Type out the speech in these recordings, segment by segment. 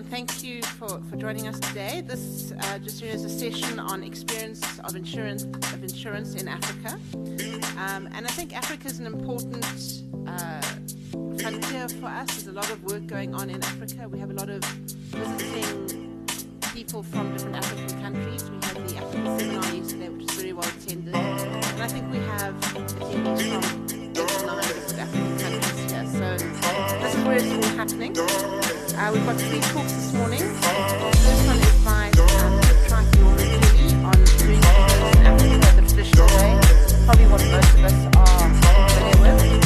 and thank you for, for joining us today. This uh, just is a session on experience of insurance of insurance in Africa, um, and I think Africa is an important uh, frontier for us. There's a lot of work going on in Africa. We have a lot of visiting people from different African countries. We had the African seminar yesterday, which was very well attended, and I think we have attendees from different African countries here. So that's where it's all happening. Uh, we've got three talks this morning. The first one is by um, Tripe and Kelly on doing insurance in Africa the traditional way, probably what most of us are familiar with.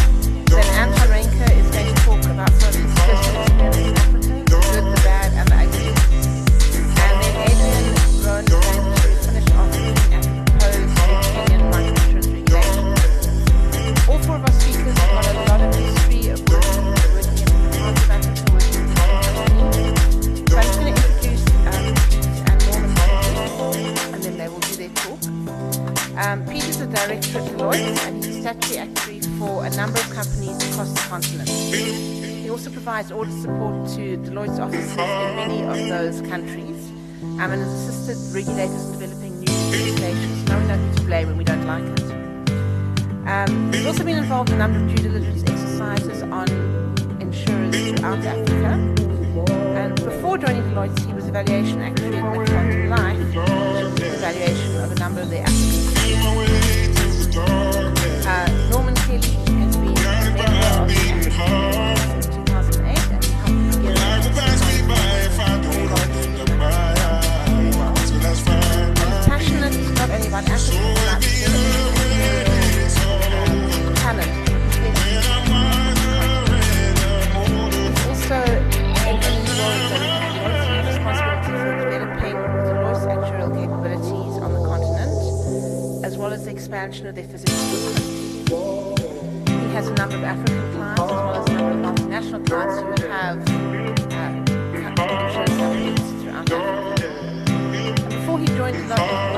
Deloitte, and a statutory actuary for a number of companies across the continent. He also provides audit support to Deloitte's offices in many of those countries, um, and has assisted regulators in developing new legislation. So now we know who to blame when we don't like it. Um, he's also been involved in a number of due diligence exercises on insurers throughout Africa. And before joining Deloitte, he was evaluation actuary at Metropolitan Life, is the evaluation of a number of the African countries. Uh, expansion of their physical footprint. He has a number of African clients, as well as a number of multinational clients who have uh, insurance companies throughout Africa. And before he joined Deloitte,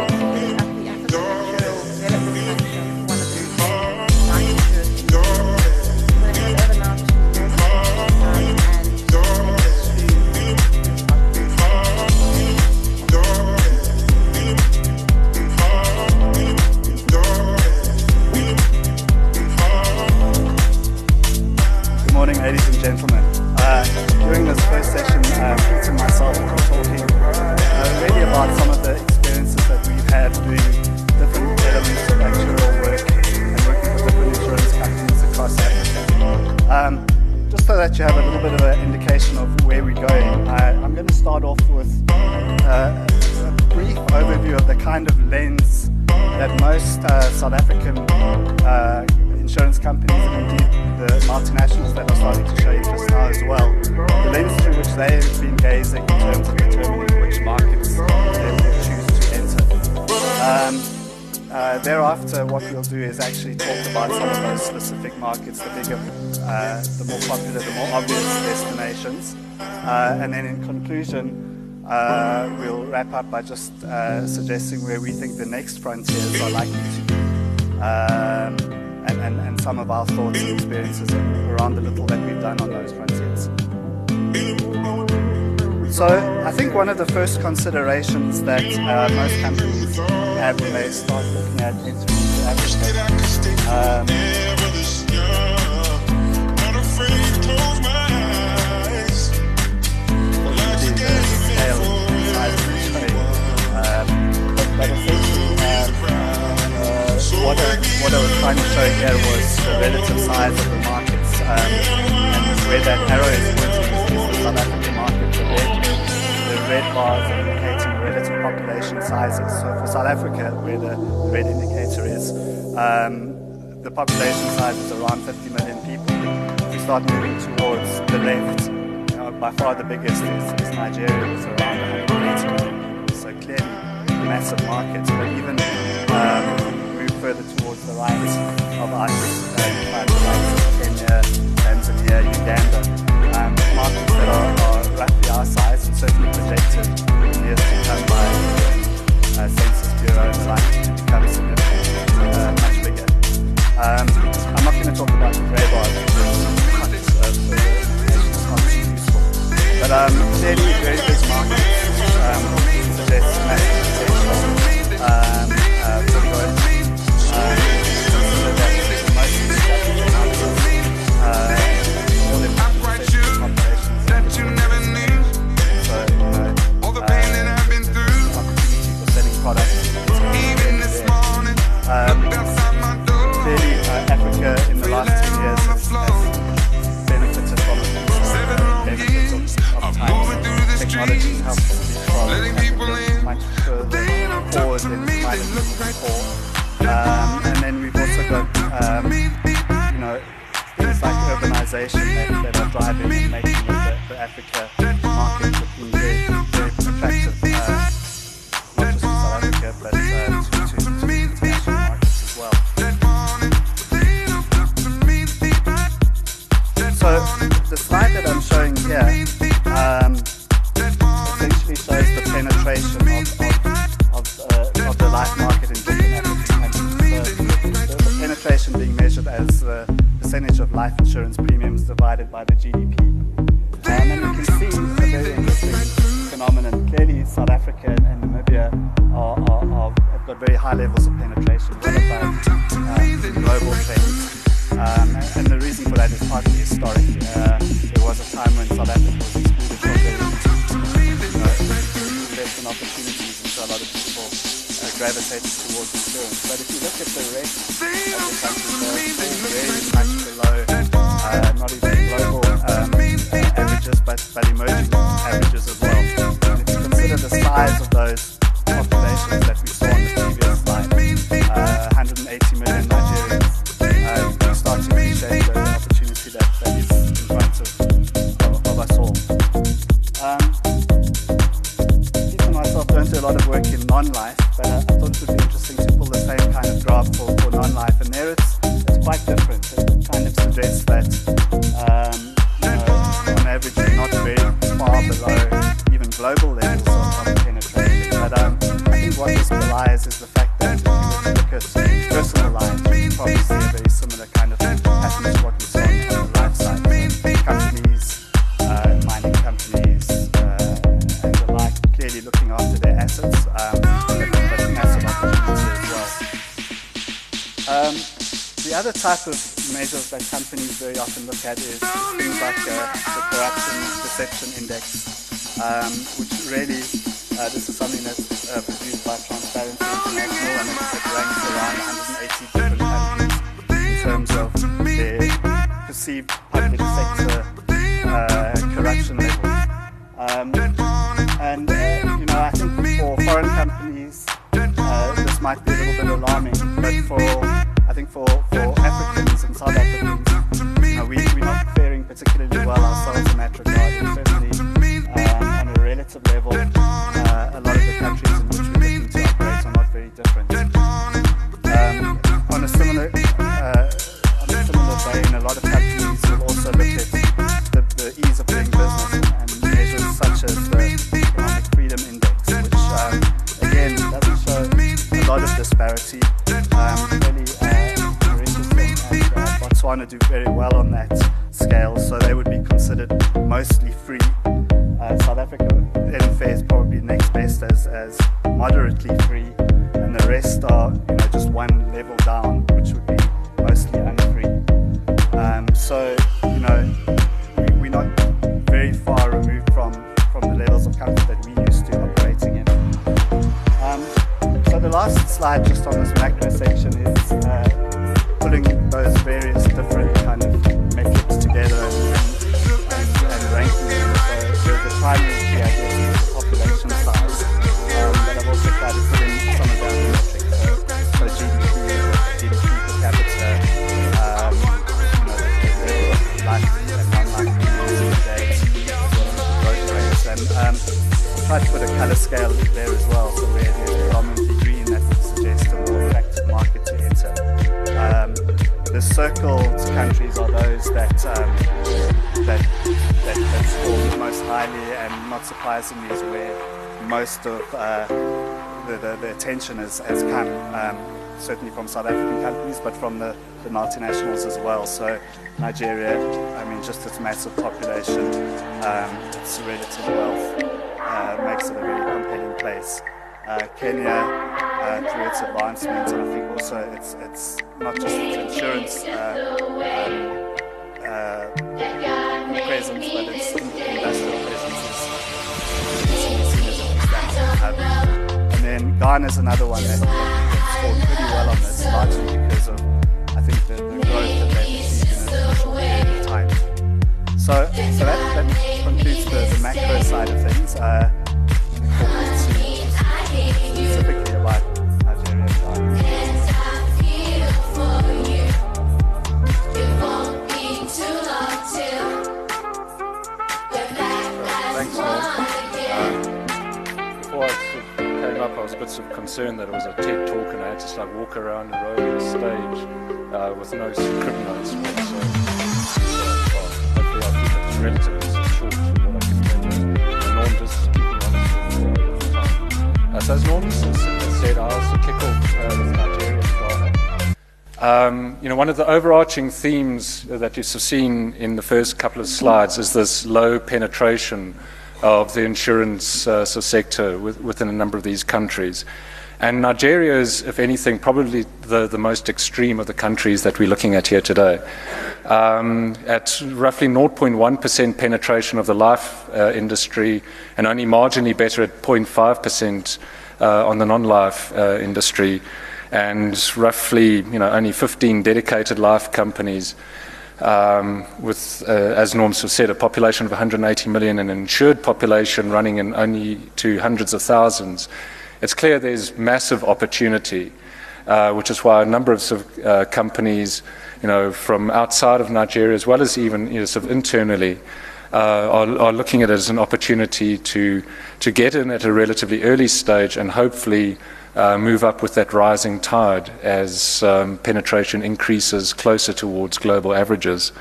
popular, the more obvious destinations. Uh, and then in conclusion, uh, we'll wrap up by just uh, suggesting where we think the next frontiers are likely to be. Um, and, and, and some of our thoughts and experiences around the little that we've done on those frontiers. So I think one of the first considerations that uh, most companies have when they start looking at entering into Africa um, uh, what, I, what I was trying to show here was the relative size of the markets, um, and where that arrow is pointing is, the South African market. Red, the red bars are indicating relative population sizes. So for South Africa, where the, red indicator is, um, the population size is around 50 million people. If we start moving towards the left, know, by far the biggest is, is Nigeria, with around 180 million people. So clearly massive markets, but even um, move further towards the right of our uh, like Kenya, uh, Tanzania, Uganda, um, markets that are, are, roughly our size and certainly projected in years to come by the uh, Census Bureau is likely to become significant, uh, much bigger. Um, I'm not going to talk about the grey bar but um, clearly very big markets. Um, that's massive um, uh. Um, Um, and then we've also got, um, you know, things like urbanization that, that are driving and making the, the Africa. to do very well on that scale, so they would be considered mostly free. Uh, South Africa then is probably next best as, as moderately free, and the rest are you know just one level down. Pallascale there as well, so where there's predominantly green, that suggests a more attractive market to enter. Um, the circled countries are those that, um, that, that, that the most highly, and not surprisingly, is where most of uh, the, the, the, attention has, has come, um, certainly from South African companies, but from the, the multinationals as well. So Nigeria, I mean, just its massive population, um, its relative wealth makes it a very compelling place. Uh, Kenya, uh, through its advancements, and I think also it's it's not just its insurance uh, um, uh, presence, but its industrial presence is, seen as an expansion hub. And then Ghana is another one that, that scored pretty well on this, largely because of I think the, the growth that they've achieved in a time. So, so that, that concludes the, the macro side of things. Uh, up, I was a bit sort of concerned that it was a TED talk and I had to start walk around the road the stage uh, with no script notes. So, hopefully I'll it short what I can. And Norm just keeping with, uh, the time. Uh, so as Norm said, I also kick off uh, with Nigeria and. Um, you know, one of the overarching themes that you've seen in the first couple of slides is this low penetration of the insurance uh, sector with, within a number of these countries. And Nigeria is, if anything, probably the, the most extreme of the countries that we're looking at here today. Um, at roughly 0.1% penetration of the life uh, industry and only marginally better at 0.5% uh, on the non-life uh, industry and roughly, you know, only 15 dedicated life companies um, with, uh, as of said, a population of 180 million and an insured population running in only to hundreds of thousands. It's clear there's massive opportunity, uh, which is why a number of uh, companies, you know, from outside of Nigeria as well as even you know, sort of internally, uh, are, are looking at it as an opportunity to to get in at a relatively early stage and hopefully uh, move up with that rising tide as um, penetration increases closer towards global averages.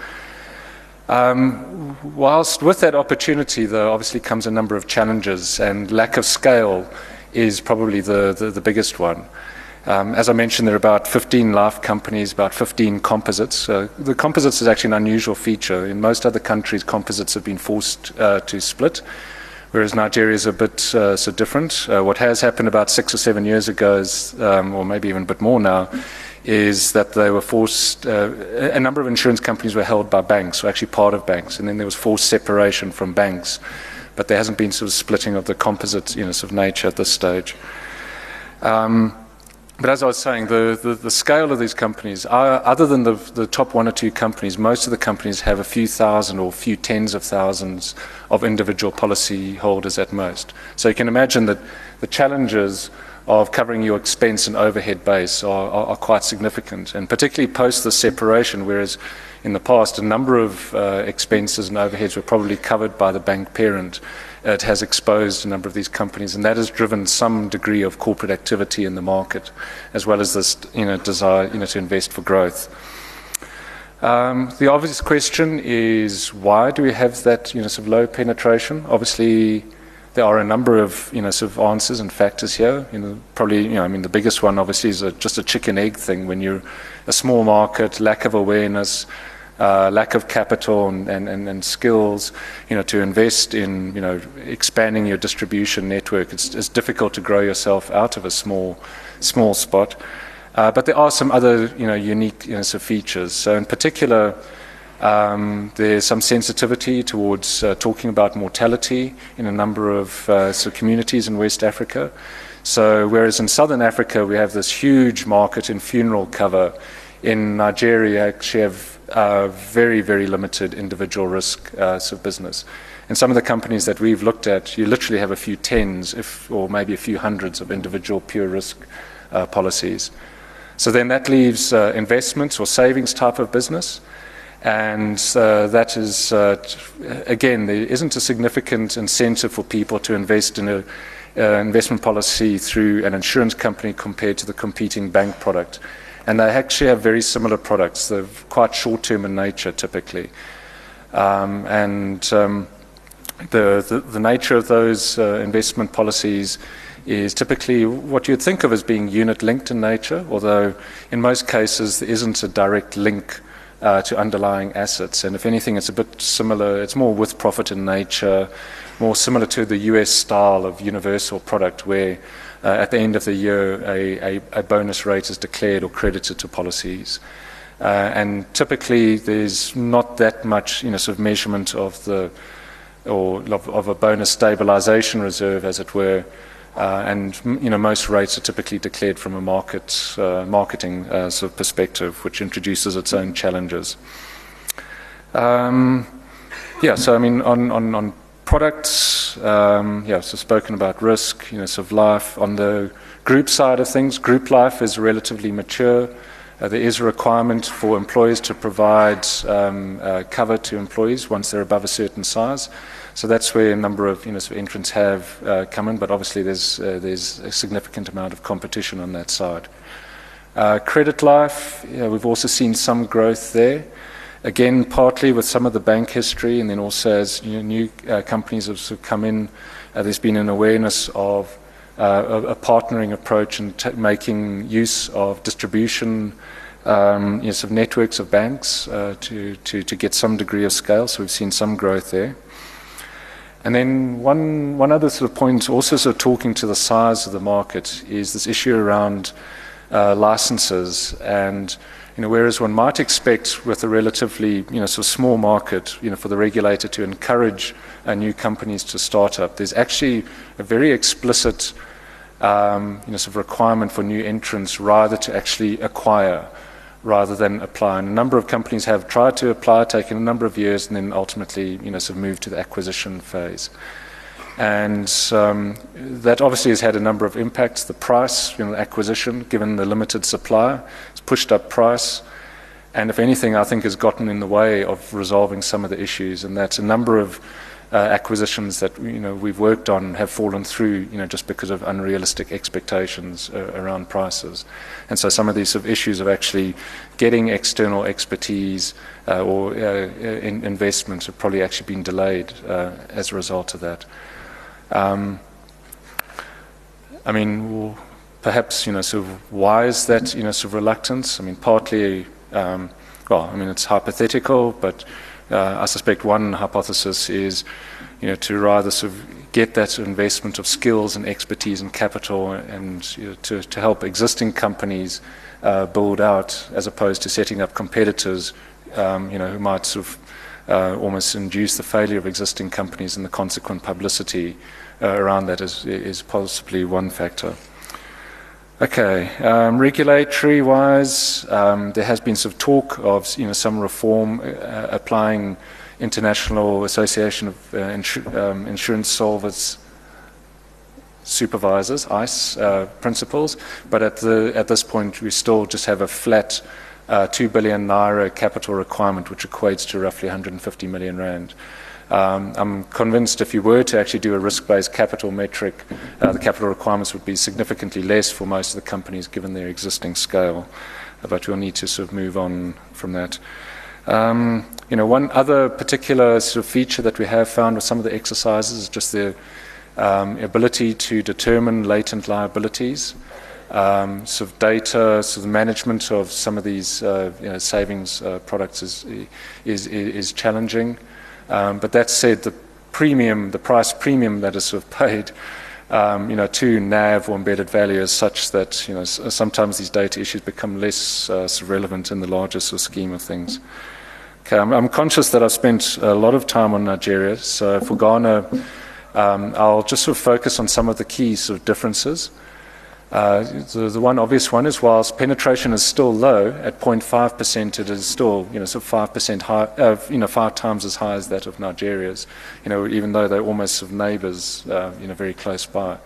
Um, whilst with that opportunity, though, obviously comes a number of challenges, and lack of scale is probably the, the, the biggest one. Um, as I mentioned, there are about 15 life companies, about 15 composites. Uh, the composites is actually an unusual feature. In most other countries, composites have been forced uh, to split, whereas Nigeria is a bit uh, so different. Uh, what has happened about six or seven years ago, is, um, or maybe even a bit more now, is that they were forced, uh, a number of insurance companies were held by banks, or actually part of banks, and then there was forced separation from banks. But there hasn't been sort of splitting of the composite you know, sort of nature at this stage. Um, but as I was saying, the, the, the scale of these companies, are, other than the, the top one or two companies, most of the companies have a few thousand or a few tens of thousands of individual policy holders at most. So you can imagine that the challenges of covering your expense and overhead base are, are, are quite significant, and particularly post the separation, whereas in the past a number of uh, expenses and overheads were probably covered by the bank parent. It has exposed a number of these companies, and that has driven some degree of corporate activity in the market, as well as this you know, desire you know, to invest for growth. Um, the obvious question is why do we have that you know, sort of low penetration? Obviously, there are a number of you know sort of answers and factors here. You know, probably you know I mean the biggest one obviously is a, just a chicken egg thing. When you're a small market, lack of awareness, uh, lack of capital and, and, and, skills, you know, to invest in you know expanding your distribution network. It's, it's difficult to grow yourself out of a small small spot. Uh, but there are some other you know unique you know, sort of features. So in particular. Um, there's some sensitivity towards uh, talking about mortality in a number of uh, so communities in West Africa. So, whereas in Southern Africa we have this huge market in funeral cover, in Nigeria actually have very, very limited individual risk uh, sort of business. And some of the companies that we've looked at, you literally have a few tens, if, or maybe a few hundreds of individual pure risk uh, policies. So then that leaves uh, investments or savings type of business. And uh, that is, uh, again, there isn't a significant incentive for people to invest in an investment policy through an insurance company compared to the competing bank product. And they actually have very similar products. They're quite short term in nature typically. Um, and um, the, the, the, nature of those uh, investment policies is typically what you'd think of as being unit linked in nature, although in most cases there isn't a direct link uh, to underlying assets. And if anything, it's a bit similar, it's more with profit in nature, more similar to the US style of universal product where uh, at the end of the year a, a, a, bonus rate is declared or credited to policies. Uh, and typically there's not that much you know, sort of measurement of the or of, a bonus stabilization reserve, as it were, uh, and you know most rates are typically declared from a market uh, marketing uh, sort of perspective, which introduces its own challenges. Um, yeah, so I mean on on, on products, um, yeah, so spoken about risk, you know, sort of life. On the group side of things, group life is relatively mature. Uh, there is a requirement for employers to provide um, uh, cover to employees once they're above a certain size. So that's where a number of you know, sort of entrants have uh, come in, but obviously there's, uh, there's a significant amount of competition on that side. Uh, credit life, we've also seen some growth there. Again, partly with some of the bank history, and then also as you know, new uh, companies have sort of come in, uh, there's been an awareness of uh, a, a, partnering approach and making use of distribution um, you know, sort of networks of banks to, to, to get some degree of scale. So we've seen some growth there. And then one, one other sort of point, also sort of talking to the size of the market, is this issue around uh, licenses. And you know, whereas one might expect with a relatively you know, sort of small market, you know, for the regulator to encourage uh, new companies to start up, there's actually a very explicit um, you know, sort of requirement for new entrants rather to actually acquire rather than apply. And a number of companies have tried to apply, taken a number of years, and then ultimately, you know, sort of moved to the acquisition phase. And um, that obviously has had a number of impacts. The price, you know, acquisition, given the limited supply, pushed up price. And if anything, I think has gotten in the way of resolving some of the issues. And that's a number of uh, acquisitions that you know we've worked on have fallen through you know just because of unrealistic expectations uh, around prices, and so some of these sort of issues of actually getting external expertise uh, or uh, in investments have probably actually been delayed uh, as a result of that. Um, I mean, well, perhaps you know sort of why is that you know sort of reluctance? I mean, partly. Um, well, I mean, it's hypothetical, but uh, I suspect one hypothesis is, you know, to rather sort of get that investment of skills and expertise and capital, and you know, to, to help existing companies uh, build out, as opposed to setting up competitors, um, you know, who might sort of uh, almost induce the failure of existing companies and the consequent publicity uh, around that is, is possibly one factor. Okay, um, regulatory wise, um, there has been some talk of you know some reform uh, applying International Association of uh, um, Insurance Solvers Supervisors (IAIS) uh, principles, but at the at this point we still just have a flat uh, two billion naira capital requirement, which equates to roughly 150 million rand. Um, I'm convinced if you were to actually do a risk-based capital metric, uh, the capital requirements would be significantly less for most of the companies given their existing scale. Uh, but we'll need to sort of move on from that. Um, you know, one other particular sort of feature that we have found with some of the exercises is just the um, ability to determine latent liabilities. Um, sort of data, sort of management of some of these uh, you know, savings uh, products is, is, is challenging. Um, but that said, the premium, the price premium that is sort of paid, um, you know, to NAV or embedded value is such that you know sometimes these data issues become less uh, relevant in the larger sort of scheme of things. Okay, I'm, I'm, conscious that I've spent a lot of time on Nigeria, so for Ghana, um, I'll just sort of focus on some of the key sort of differences. Uh, the, the, one obvious one is whilst penetration is still low at 0.5%, it is still you know sort of 5% high, uh, you know five times as high as that of Nigeria's. You know even though they're almost of neighbours, uh, you know very close by.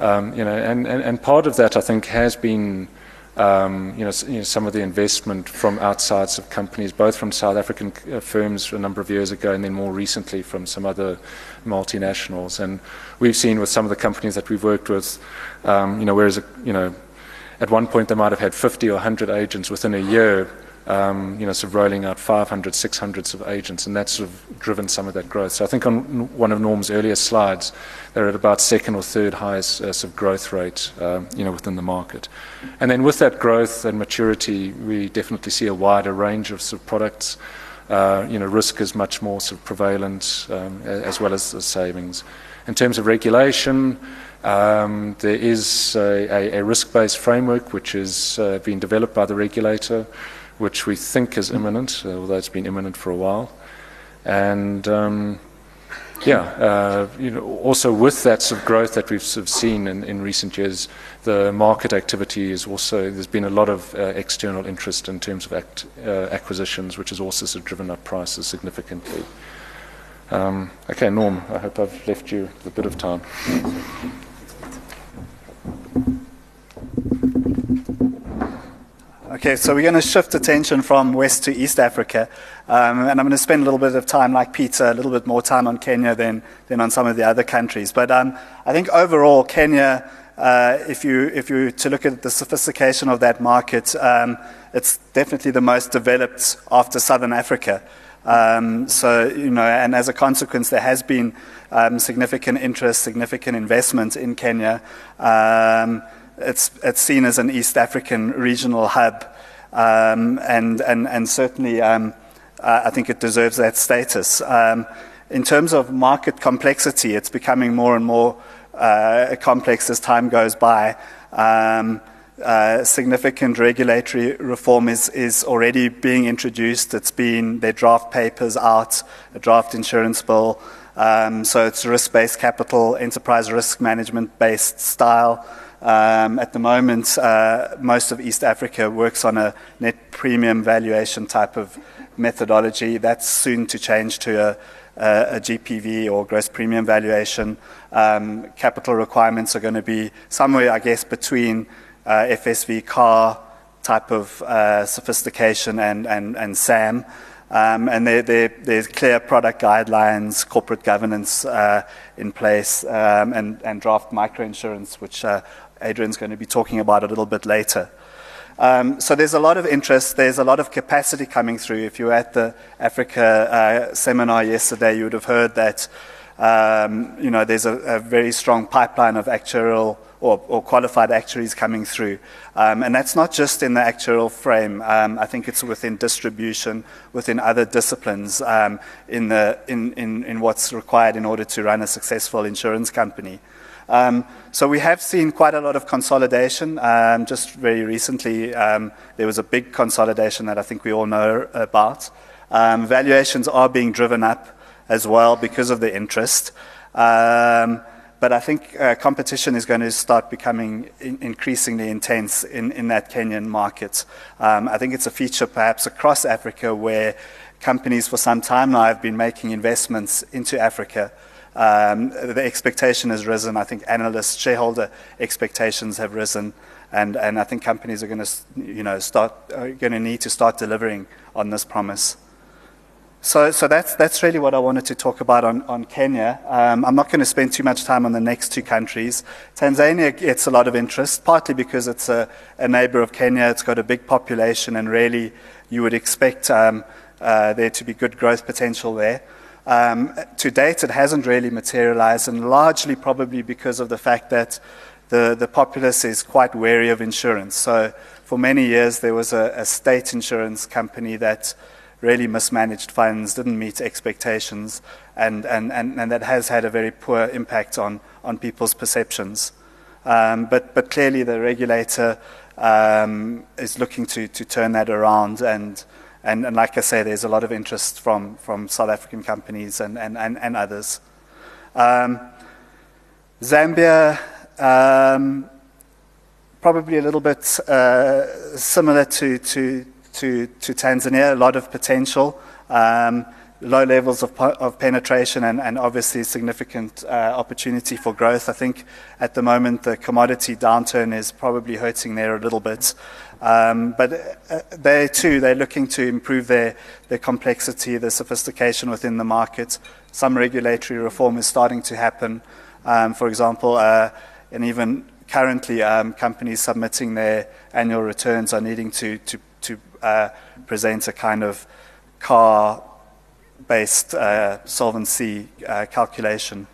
Um, you know and, and, and part of that I think has been um, you, know, you, know, some of the investment from outside of companies, both from South African uh, firms a number of years ago, and then more recently from some other multinationals. And we've seen with some of the companies that we've worked with, um, you know, whereas you know, at one point they might have had 50 or 100 agents within a year. um, you know, sort of rolling out 500, 600s of agents, and that's sort of driven some of that growth. So I think on one of Norm's earlier slides, they're at about second or third highest uh, sort of growth rate, um, you know, within the market. And then with that growth and maturity, we definitely see a wider range of sort of products. Uh, you know, risk is much more sort of prevalent um, as well as the savings. In terms of regulation, um, there is a, a, a risk-based framework which has uh, been developed by the regulator, which we think is imminent, although it's been imminent for a while. And um, yeah, uh, you know, also with that sort of growth that we've sort of seen in, in recent years, the market activity is also there's been a lot of uh, external interest in terms of act, uh, acquisitions, which has also sort of driven up prices significantly. Um, okay, Norm, I hope I've left you a bit of time. Okay, so we're going to shift attention from West to East Africa. Um, and I'm going to spend a little bit of time, like Peter, a little bit more time on Kenya than, than on some of the other countries. But um, I think overall, Kenya, uh, if, you, if you to look at the sophistication of that market, um, it's definitely the most developed after Southern Africa. Um, so, you know, and as a consequence, there has been um, significant interest, significant investment in Kenya. Um, it's, it's seen as an East African regional hub, um, and, and, and certainly um, I think it deserves that status. Um, in terms of market complexity, it's becoming more and more uh, complex as time goes by. Um, uh, significant regulatory reform is, is already being introduced. It's been, their draft papers out, a draft insurance bill. Um, so it's risk-based capital, enterprise risk management-based style. Um, at the moment, uh, most of East Africa works on a net premium valuation type of methodology. That's soon to change to a, a, a GPV or gross premium valuation. Um, capital requirements are going to be somewhere, I guess, between uh, FSB car type of uh, sophistication and, and, and SAM. Um, and there, there, there's clear product guidelines, corporate governance uh, in place, um, and, and draft microinsurance, which uh, Adrian's going to be talking about a little bit later. Um, so there's a lot of interest, there's a lot of capacity coming through. If you were at the Africa uh, seminar yesterday, you would have heard that um, you know, there's a, a, very strong pipeline of actuarial or, or qualified actuaries coming through. Um, and that's not just in the actuarial frame. Um, I think it's within distribution, within other disciplines, um, in, the, in, in, in what's required in order to run a successful insurance company. Um, so we have seen quite a lot of consolidation. Um, just very recently, um, there was a big consolidation that I think we all know about. Um, valuations are being driven up as well because of the interest. But I think uh, competition is going to start becoming in increasingly intense in, in that Kenyan market. Um, I think it's a feature perhaps across Africa where companies for some time now have been making investments into Africa. Um, the expectation has risen. I think analysts, shareholder expectations have risen. And, and I think companies are going to, you know, start, are going to need to start delivering on this promise. So, so that's, that's really what I wanted to talk about on, on Kenya. Um, I'm not going to spend too much time on the next two countries. Tanzania gets a lot of interest, partly because it's a, a neighbor of Kenya. It's got a big population, and really you would expect um, uh, there to be good growth potential there. Um, to date, it hasn't really materialized, and largely probably because of the fact that the, the populace is quite wary of insurance. So, for many years, there was a, a state insurance company that really mismanaged funds, didn't meet expectations, and, and, and, and that has had a very poor impact on, on people's perceptions. Um, but, but clearly, the regulator um, is looking to, to turn that around. And, and, and like I say, there's a lot of interest from, from South African companies and, and, and, and others. Um, Zambia, um, probably a little bit uh, similar to, to, to, to Tanzania, a lot of potential, um, low levels of, of penetration, and, and obviously significant uh, opportunity for growth. I think at the moment the commodity downturn is probably hurting there a little bit. Um, but uh, they too, they're looking to improve their, their complexity, their sophistication within the market. Some regulatory reform is starting to happen. Um, for example, uh, and even currently, um, companies submitting their annual returns are needing to to uh, present a kind of car-based uh, solvency uh, calculation.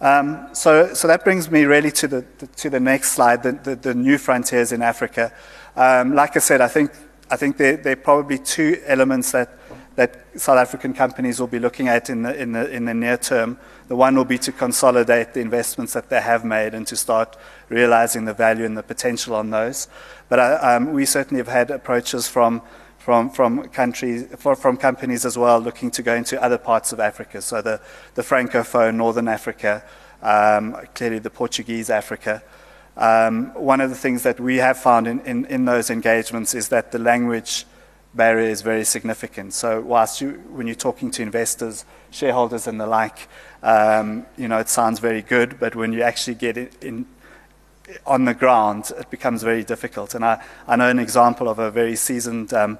Um, so, so that brings me really to the, the to the next slide, the, the, the new frontiers in Africa. Um, like I said, I think I think there, there are probably two elements that that South African companies will be looking at in the, in the, in the near term. The one will be to consolidate the investments that they have made and to start realizing the value and the potential on those. But uh, um, we certainly have had approaches from, from, from, countries, from companies as well looking to go into other parts of Africa. So the, the Francophone, Northern Africa, um, clearly the Portuguese Africa. Um, one of the things that we have found in, in, in those engagements is that the language barrier is very significant. So whilst you, when you're talking to investors, shareholders and the like, um, you know, it sounds very good, but when you actually get it in, on the ground, it becomes very difficult. And I, I know an example of a very seasoned um,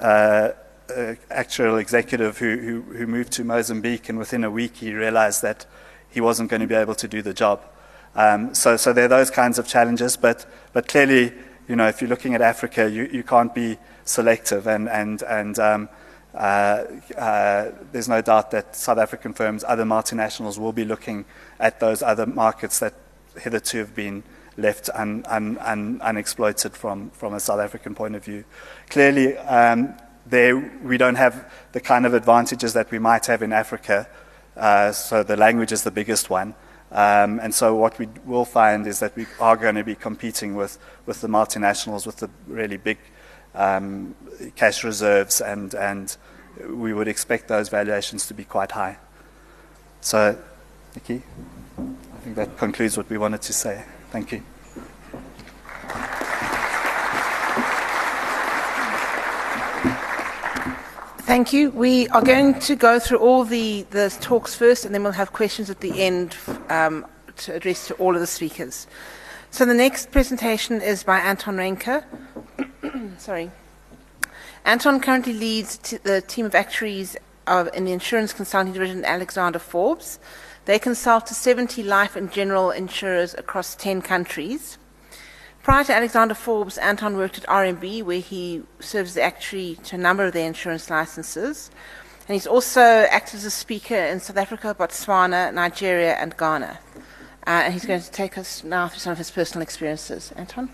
uh, uh, actual executive who, who, who moved to Mozambique, and within a week he realized that he wasn't going to be able to do the job. Um, so, so there are those kinds of challenges, but, but clearly, you know, if you're looking at Africa, you, you can't be selective, and, and, and um, there's no doubt that South African firms, other multinationals, will be looking at those other markets that hitherto have been left un, un, un, unexploited from, from a South African point of view. Clearly, um, there we don't have the kind of advantages that we might have in Africa. Uh, so the language is the biggest one. Um, and so what we will find is that we are going to be competing with, with the multinationals, with the really big cash reserves, and, and we would expect those valuations to be quite high. So, Nicky, I think that concludes what we wanted to say. Thank you. Thank you. We are going to go through all the, the talks first, and then we'll have questions at the end um, to address to all of the speakers. So the next presentation is by Anton Reinke. Sorry. Anton currently leads the team of actuaries of, in the insurance consulting division Alexander Forbes. They consult to 70 life and general insurers across 10 countries. Prior to Alexander Forbes, Anton worked at RMB, where he serves as actuary to a number of their insurance licenses. And he's also acted as a speaker in South Africa, Botswana, Nigeria, and Ghana. Uh, and he's going to take us now through some of his personal experiences. Anton?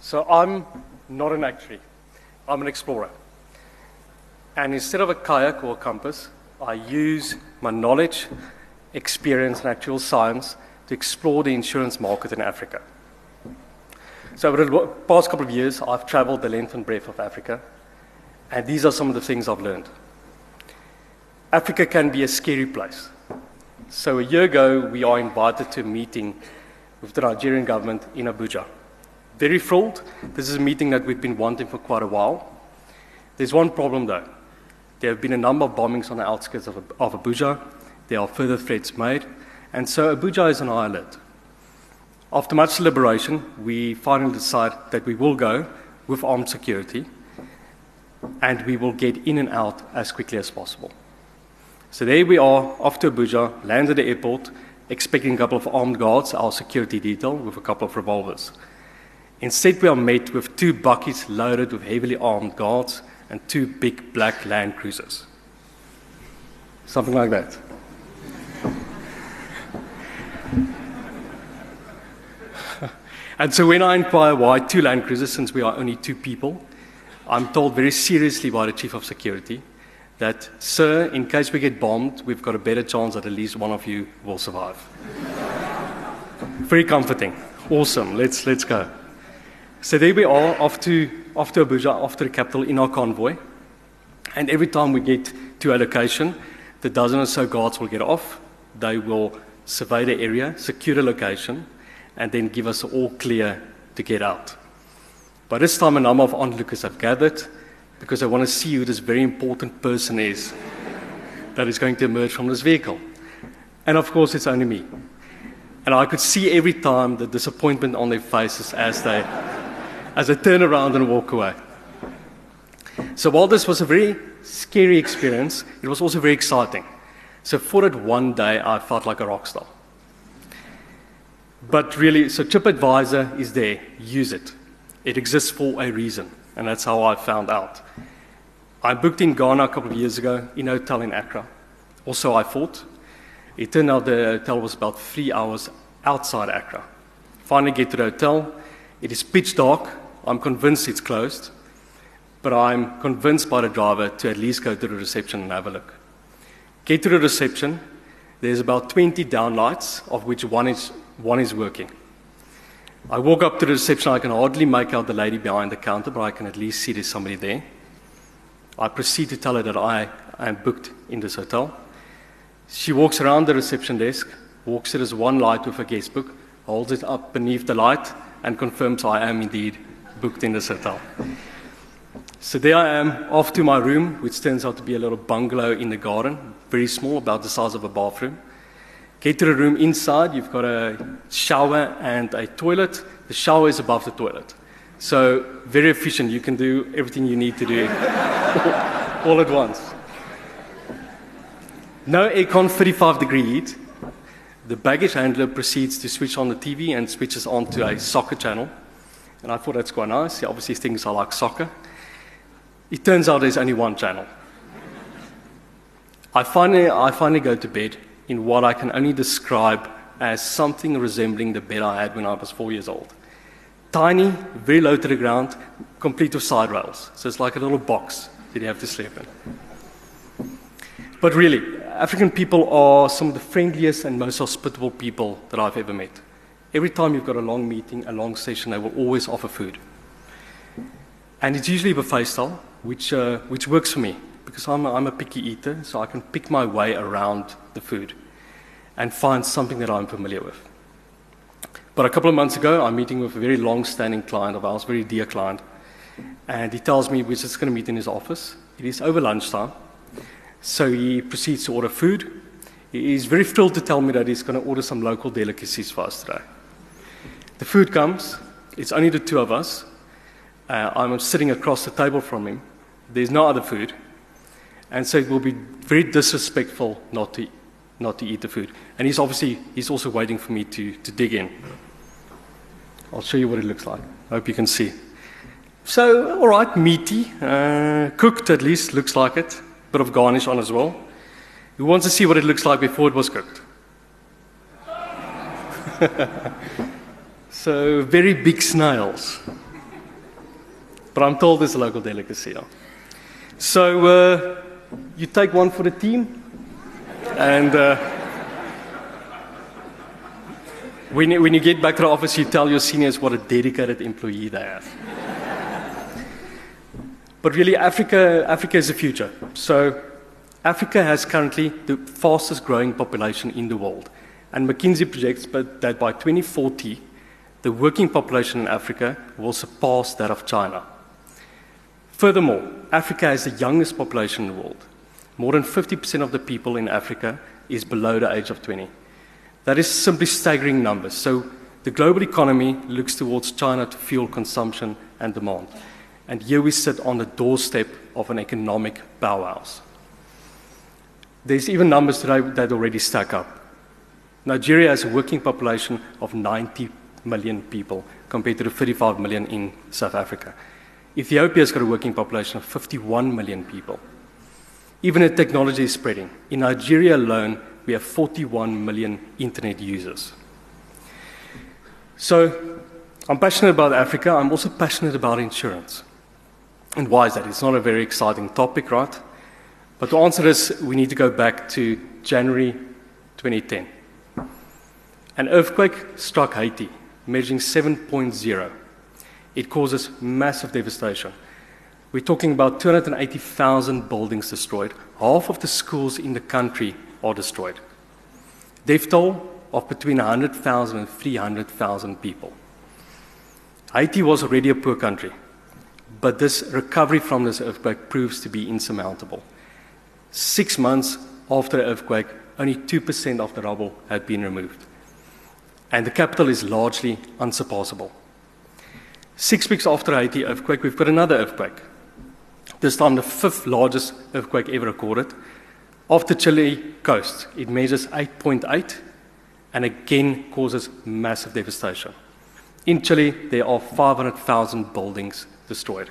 So I'm not an actuary, I'm an explorer. And instead of a kayak or a compass, I use my knowledge, experience, and actuarial science to explore the insurance market in Africa. So over the past couple of years, I've traveled the length and breadth of Africa, and these are some of the things I've learned. Africa can be a scary place. So a year ago, we are invited to a meeting with the Nigerian government in Abuja. Very thrilled. This is a meeting that we've been wanting for quite a while. There's one problem though. There have been a number of bombings on the outskirts of, of Abuja. There are further threats made. And so Abuja is high alert. After much deliberation, we finally decide that we will go with armed security and we will get in and out as quickly as possible. So there we are, off to Abuja, land at the airport, expecting a couple of armed guards, our security detail, with a couple of revolvers. Instead, we are met with two bakkies loaded with heavily armed guards and two big black Land Cruisers. Something like that. and so when I inquire why two Land Cruisers, since we are only two people, I'm told very seriously by the Chief of Security that, sir, in case we get bombed, we've got a better chance that at least one of you will survive. very comforting. Awesome. Let's, let's go. So there we are, off to, off to Abuja, off to the capital in our convoy. And every time we get to a location, the dozen or so guards will get off. They will survey the area, secure the location, and then give us all clear to get out. By this time, a number of onlookers have gathered because I want to see who this very important person is that is going to emerge from this vehicle. And of course, it's only me. And I could see every time the disappointment on their faces as they, as they turn around and walk away. So while this was a very scary experience, it was also very exciting. So for that one day, I felt like a rock star. But really, so TripAdvisor is there. Use it. It exists for a reason, and that's how I found out. I booked in Ghana a couple of years ago in a hotel in Accra. Also, I thought. It turned out the hotel was about three hours outside Accra. Finally, get to the hotel. It is pitch dark. I'm convinced it's closed, but I'm convinced by the driver to at least go to the reception and have a look. Get to the reception. There's about 20 downlights, of which one is, one is working. I walk up to the reception. I can hardly make out the lady behind the counter, but I can at least see there's somebody there. I proceed to tell her that I am booked in this hotel. She walks around the reception desk, walks it as one light with a guest book, holds it up beneath the light, and confirms I am indeed booked in this hotel. So there I am, off to my room, which turns out to be a little bungalow in the garden, very small, about the size of a bathroom. Get to the room inside, you've got a shower and a toilet. The shower is above the toilet. So, very efficient. You can do everything you need to do all at once. No aircon, 35 degree heat. The baggage handler proceeds to switch on the TV and switches on to a soccer channel. And I thought that's quite nice. Obviously thinks I like soccer. It turns out there's only one channel. I finally, I finally go to bed in what I can only describe as something resembling the bed I had when I was four years old. Tiny, very low to the ground, complete with side rails. So it's like a little box that you have to sleep in. But really, African people are some of the friendliest and most hospitable people that I've ever met. Every time you've got a long meeting, a long session, they will always offer food. And it's usually buffet style, which, uh, which works for me because I'm a, I'm a picky eater, so I can pick my way around the food and find something that I'm familiar with. But a couple of months ago, I'm meeting with a very long standing client of ours, very dear client, and he tells me we're just going to meet in his office. It is over lunchtime, so he proceeds to order food. He is very thrilled to tell me that he's going to order some local delicacies for us today. The food comes, it's only the two of us. Uh, I'm sitting across the table from him. There's no other food. And so it will be very disrespectful not to, not to eat the food. And he's obviously, he's also waiting for me to, to dig in. I'll show you what it looks like. I hope you can see. So, all right, meaty, uh, cooked at least, looks like it. Bit of garnish on as well. Who wants to see what it looks like before it was cooked? so, very big snails. But I'm told it's a local delicacy. So, uh, you take one for the team, and uh, when, you, when you get back to the office, you tell your seniors what a dedicated employee they have. But really, Africa, Africa is the future. So, Africa has currently the fastest growing population in the world. And McKinsey projects that by 2040, the working population in Africa will surpass that of China. Furthermore, Africa has the youngest population in the world. More than 50% of the people in Africa is below the age of 20. That is simply staggering numbers. So the global economy looks towards China to fuel consumption and demand. And here we sit on the doorstep of an economic powerhouse. There's even numbers today that already stack up. Nigeria has a working population of 90 million people compared to the 35 million in South Africa. Ethiopia's got a working population of 51 million people. Even as technology is spreading, in Nigeria alone, we have 41 million internet users. So, I'm passionate about Africa. I'm also passionate about insurance. And why is that? It's not a very exciting topic, right? But to answer this, we need to go back to January 2010. An earthquake struck Haiti, measuring 7.0. It causes massive devastation. We're talking about 280,000 buildings destroyed. Half of the schools in the country are destroyed. Death toll of between 100,000 and 300,000 people. Haiti was already a poor country, but this recovery from this earthquake proves to be insurmountable. Six months after the earthquake, only 2% of the rubble had been removed. And the capital is largely unsurpassable. Six weeks after Haiti earthquake, we've got another earthquake. This time, the fifth largest earthquake ever recorded. Off the Chile coast, it measures 8.8, and again causes massive devastation. In Chile, there are 500,000 buildings destroyed.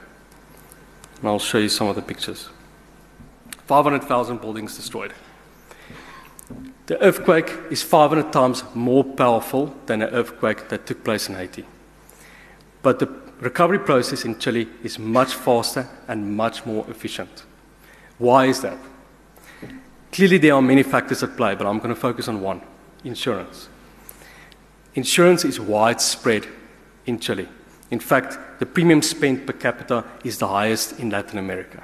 And I'll show you some of the pictures. 500,000 buildings destroyed. The earthquake is 500 times more powerful than the earthquake that took place in Haiti. But the recovery process in Chile is much faster and much more efficient. Why is that? Clearly, there are many factors at play, but I'm going to focus on one insurance. Insurance is widespread in Chile. In fact, the premium spent per capita is the highest in Latin America.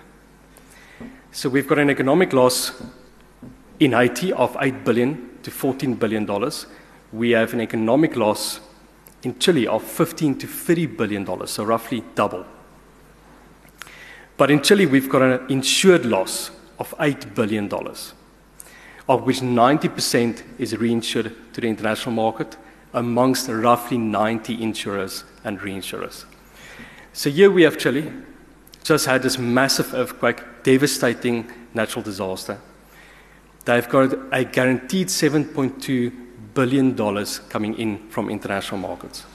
So we've got an economic loss in Haiti of 8 billion to 14 billion dollars. We have an economic loss in Chile of 15 to 30 billion dollars, so roughly double. But in Chile, we've got an insured loss of 8 billion dollars, of which 90% is reinsured to the international market amongst roughly 90 insurers and reinsurers. So here we have Chile, just had this massive earthquake, devastating natural disaster. They've got a guaranteed $7.2 billion dollars coming in from international markets.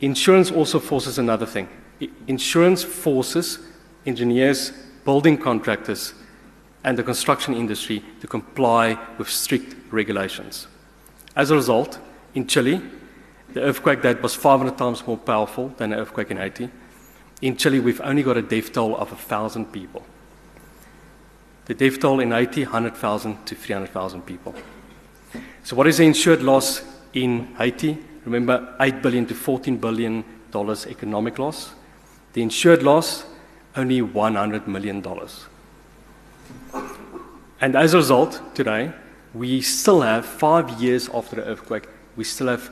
Insurance also forces another thing. Insurance forces engineers, building contractors, and the construction industry to comply with strict regulations. As a result, in Chile, the earthquake that was 500 times more powerful than the earthquake in Haiti, in Chile, we've only got a death toll of 1,000 people. The death toll in Haiti, 100,000 to 300,000 people. So, what is the insured loss in Haiti? Remember, 8 billion to 14 billion dollars economic loss. The insured loss, only 100 million dollars. And as a result, today, we still have, five years after the earthquake, we still have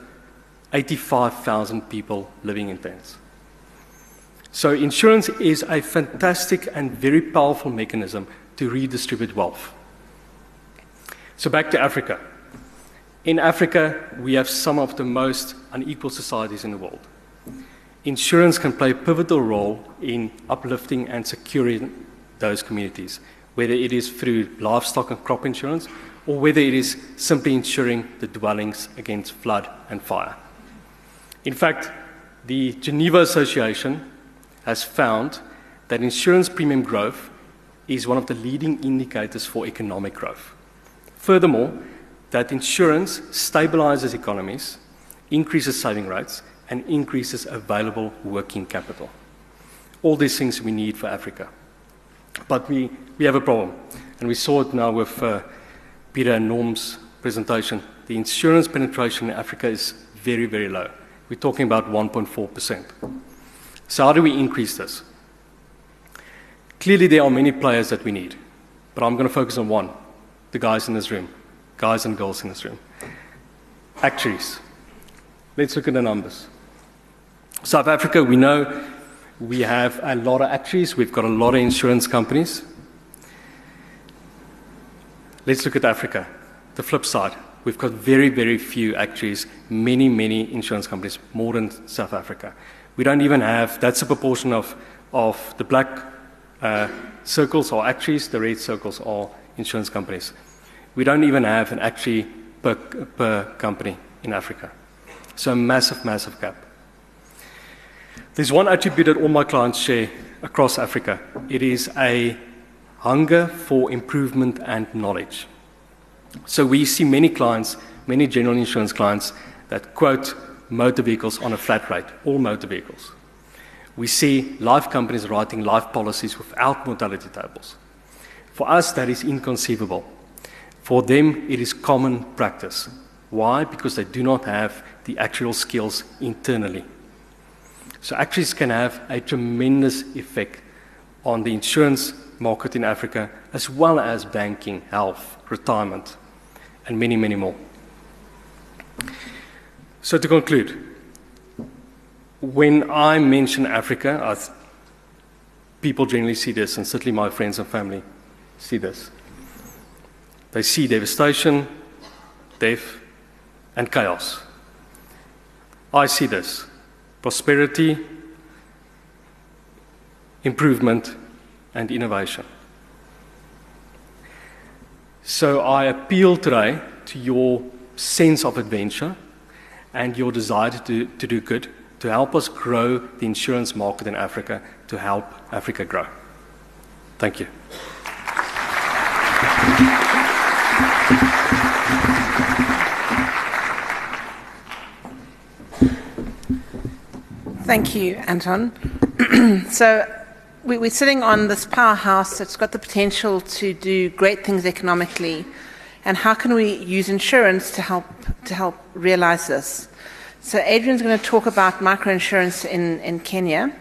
85,000 people living in tents. So, insurance is a fantastic and very powerful mechanism to redistribute wealth. So, back to Africa. In Africa, we have some of the most unequal societies in the world. Insurance can play a pivotal role in uplifting and securing those communities, whether it is through livestock and crop insurance or whether it is simply insuring the dwellings against flood and fire. In fact, the Geneva Association has found that insurance premium growth is one of the leading indicators for economic growth. Furthermore, that insurance stabilizes economies, increases saving rates, and increases available working capital. All these things we need for Africa. But we, we have a problem, and we saw it now with uh, Peter and Norm's presentation. The insurance penetration in Africa is very, very low. We're talking about 1.4%. So, how do we increase this? Clearly, there are many players that we need, but I'm going to focus on one the guys in this room, guys and girls in this room. Actuaries. Let's look at the numbers. South Africa, we know we have a lot of actuaries, we've got a lot of insurance companies. Let's look at Africa, the flip side. We've got very, very few actuaries, many, many insurance companies, more than South Africa. We don't even have, that's a proportion of, of the black uh, circles are actuaries, the red circles are insurance companies. We don't even have an actuary per, per company in Africa. So a massive, massive gap. There's one attribute that all my clients share across Africa. It is a hunger for improvement and knowledge. So we see many clients, many general insurance clients, that quote motor vehicles on a flat rate, all motor vehicles. We see life companies writing life policies without mortality tables. For us, that is inconceivable. For them, it is common practice. Why? Because they do not have the actual skills internally. So, actuaries can have a tremendous effect on the insurance market in Africa, as well as banking, health, retirement, and many, many more. So, to conclude, when I mention Africa, I people generally see this, and certainly my friends and family see this. They see devastation, death, and chaos. I see this prosperity, improvement, and innovation. So I appeal today to your sense of adventure and your desire to to do good to help us grow the insurance market in Africa to help Africa grow. Thank you. Thank you, Anton. so we, we're sitting on this powerhouse that's got the potential to do great things economically, and how can we use insurance to help to help realize this? So Adrian's going to talk about microinsurance in, in Kenya.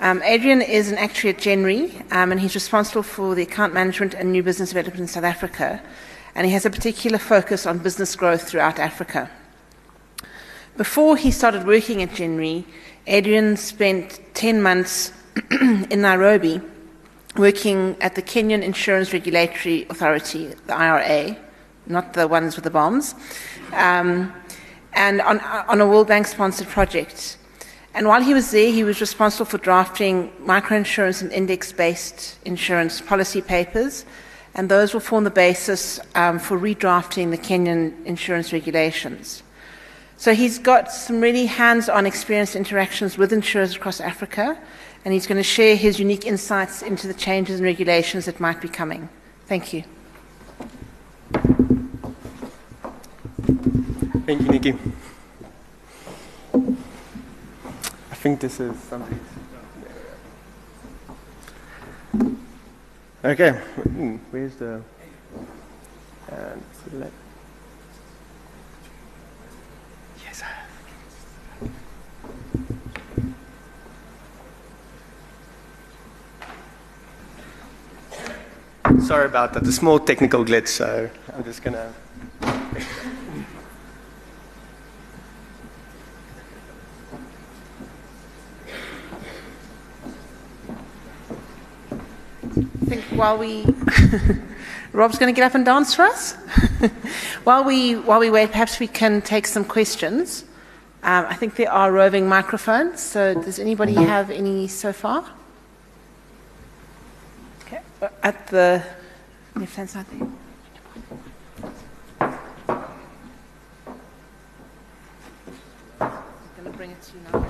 Um, Adrian is an actuary at Gen Re, um, and he's responsible for the account management and new business development in South Africa, and he has a particular focus on business growth throughout Africa. Before he started working at Gen Re, Adrian spent 10 months in Nairobi working at the Kenyan Insurance Regulatory Authority, the IRA, not the ones with the bombs, um, and on, on a World Bank sponsored project. And while he was there, he was responsible for drafting microinsurance and index based insurance policy papers, and those will form the basis um, for redrafting the Kenyan insurance regulations. So he's got some really hands on experience interactions with insurers across Africa, and he's going to share his unique insights into the changes and regulations that might be coming. Thank you. Thank you, Nicky. I think this is somebody's. Okay, hmm, where's the. And select. Yes, Sorry about that. A small technical glitch, so I'm just gonna. I think while we. Rob's going to get up and dance for us. while, we, while we wait, perhaps we can take some questions. Um, I think there are roving microphones, so does anybody have any so far? Okay, at the left hand side there. I'm going to bring it to you now.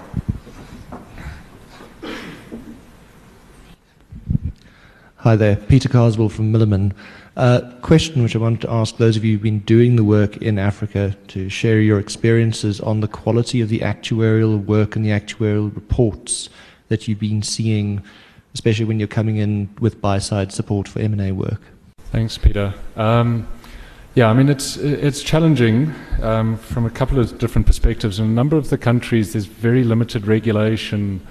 Hi there, Peter Carswell from Milliman. Uh, question which I wanted to ask those of you who've been doing the work in Africa to share your experiences on the quality of the actuarial work and the actuarial reports that you've been seeing, especially when you're coming in with buy-side support for M&A work. Thanks, Peter. Um, yeah, I mean, it's, it's challenging um, from a couple of different perspectives. In a number of the countries, there's very limited regulation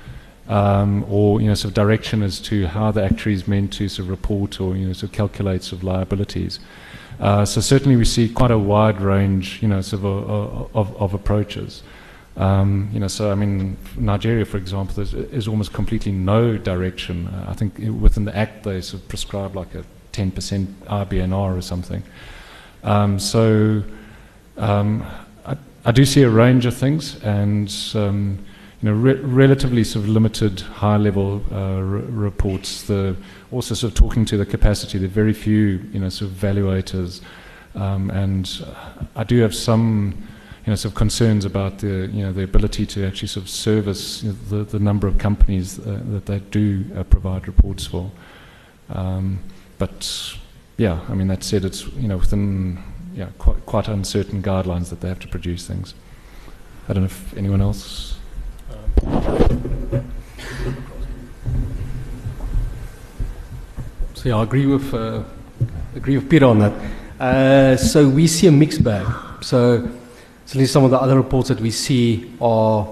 um, or you know, sort of direction as to how the actuary is meant to sort of report or you know, sort of calculate sort of liabilities. Uh, so certainly we see quite a wide range, you know, sort of, of, of approaches. Um, you know, so I mean, Nigeria, for example, is almost completely no direction. Uh, I think within the Act they sort of prescribe like a 10% IBNR or something. Um, so um, I, I, do see a range of things, and um, you know, re- relatively sort of limited high-level uh, reports. The also sort of talking to the capacity. There are very few, you know, sort of valuators, um, and I do have some, you know, sort of concerns about the, you know, the ability to actually sort of service you know, the, the number of companies uh, that they do uh, provide reports for. Um, but yeah, I mean that said, it's you know within yeah quite quite uncertain guidelines that they have to produce things. I don't know if anyone else. So yeah, I agree with uh, agree with Peter on that. Uh, so we see a mixed bag. So certainly some of the other reports that we see are,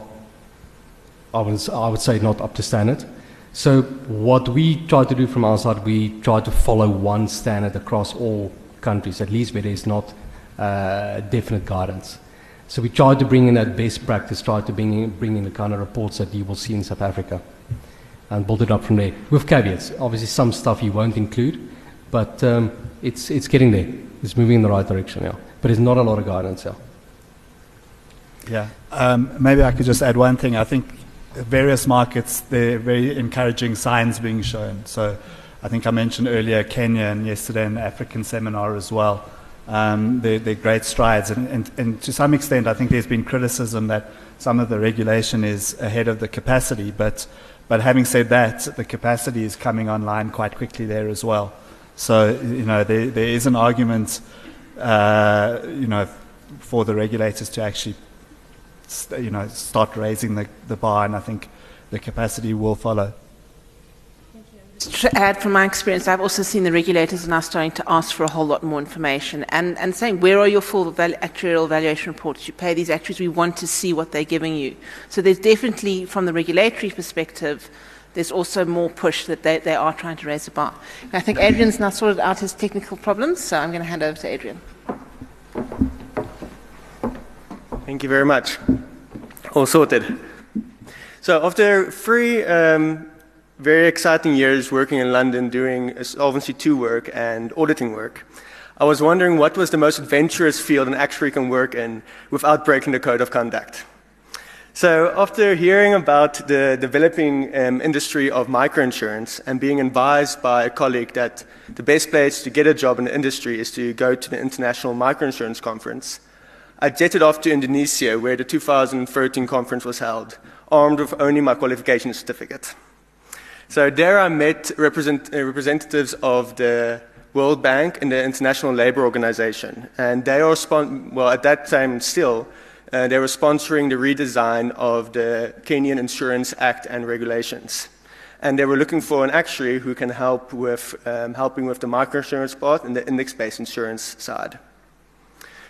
I would, I would say, not up to standard. So what we try to do from our side, we try to follow one standard across all countries, at least where there's not uh, definite guidance. So we tried to bring in that best practice, tried to bring in, bring in the kind of reports that you will see in South Africa and build it up from there with caveats. Obviously, some stuff you won't include, but um, it's, it's getting there. It's moving in the right direction now. But it's not a lot of guidance now. Yeah. Um, maybe I could just add one thing. I think various markets, there are very encouraging signs being shown. So I think I mentioned earlier Kenya and yesterday an African seminar as well. Um, they're, they're great strides. And, and, and to some extent, I think there's been criticism that some of the regulation is ahead of the capacity. But, but having said that, the capacity is coming online quite quickly there as well. So, you know, there, there is an argument, uh, you know, for the regulators to actually, you know, start raising the, the bar, and I think the capacity will follow. To add from my experience, I've also seen the regulators are now starting to ask for a whole lot more information and, and saying, where are your full val- actuarial valuation reports? You pay these actuaries, we want to see what they're giving you. So there's definitely, from the regulatory perspective, there's also more push that they, they are trying to raise the bar. And I think Adrian's now sorted out his technical problems, so I'm going to hand over to Adrian. Thank you very much. All sorted. So after three um, very exciting years working in London doing Solvency II work and auditing work, I was wondering what was the most adventurous field an actuary can work in without breaking the code of conduct. So after hearing about the developing um, industry of microinsurance and being advised by a colleague that the best place to get a job in the industry is to go to the International Microinsurance Conference, I jetted off to Indonesia where the 2013 conference was held, armed with only my qualification certificate. So there I met represent, uh, representatives of the World Bank and the International Labour Organization. And they are, spon- well, at that time still, uh, they were sponsoring the redesign of the Kenyan Insurance Act and regulations. And they were looking for an actuary who can help with um, helping with the microinsurance part and the index-based insurance side.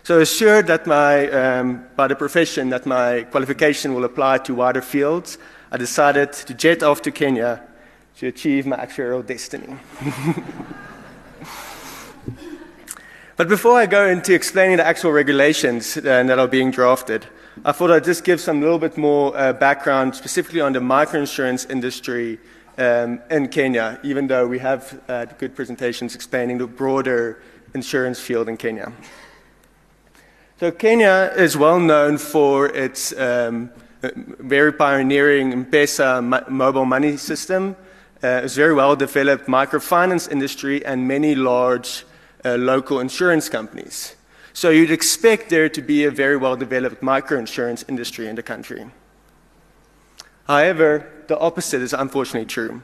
So assured that my, um, by the profession that my qualification will apply to wider fields, I decided to jet off to Kenya to achieve my actuarial destiny. but before I go into explaining the actual regulations uh, that are being drafted, I thought I'd just give some little bit more uh, background specifically on the microinsurance industry um, in Kenya, even though we have uh, good presentations explaining the broader insurance field in Kenya. So Kenya is well known for its um, very pioneering M-Pesa mobile money system, uh, its very well developed microfinance industry, and many large uh, local insurance companies. So you'd expect there to be a very well developed microinsurance industry in the country. However, the opposite is unfortunately true.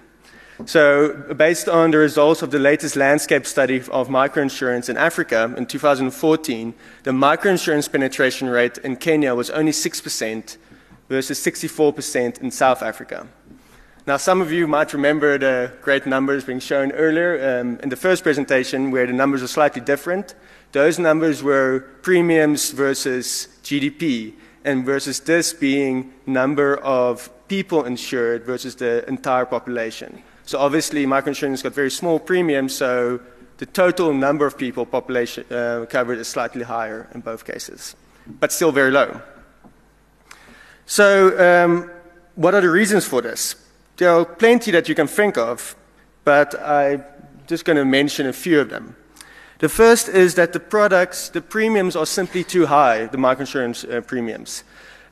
So, based on the results of the latest landscape study of microinsurance in Africa in 2014, the microinsurance penetration rate in Kenya was only 6% versus 64% in South Africa. Now, some of you might remember the great numbers being shown earlier um, in the first presentation where the numbers are slightly different. Those numbers were premiums versus GDP, and versus this being number of people insured versus the entire population. So obviously, microinsurance got very small premiums, so the total number of people population uh, covered is slightly higher in both cases, but still very low. So, um, what are the reasons for this? There are plenty that you can think of, but I'm just going to mention a few of them. The first is that the products, the premiums are simply too high, the microinsurance uh, premiums.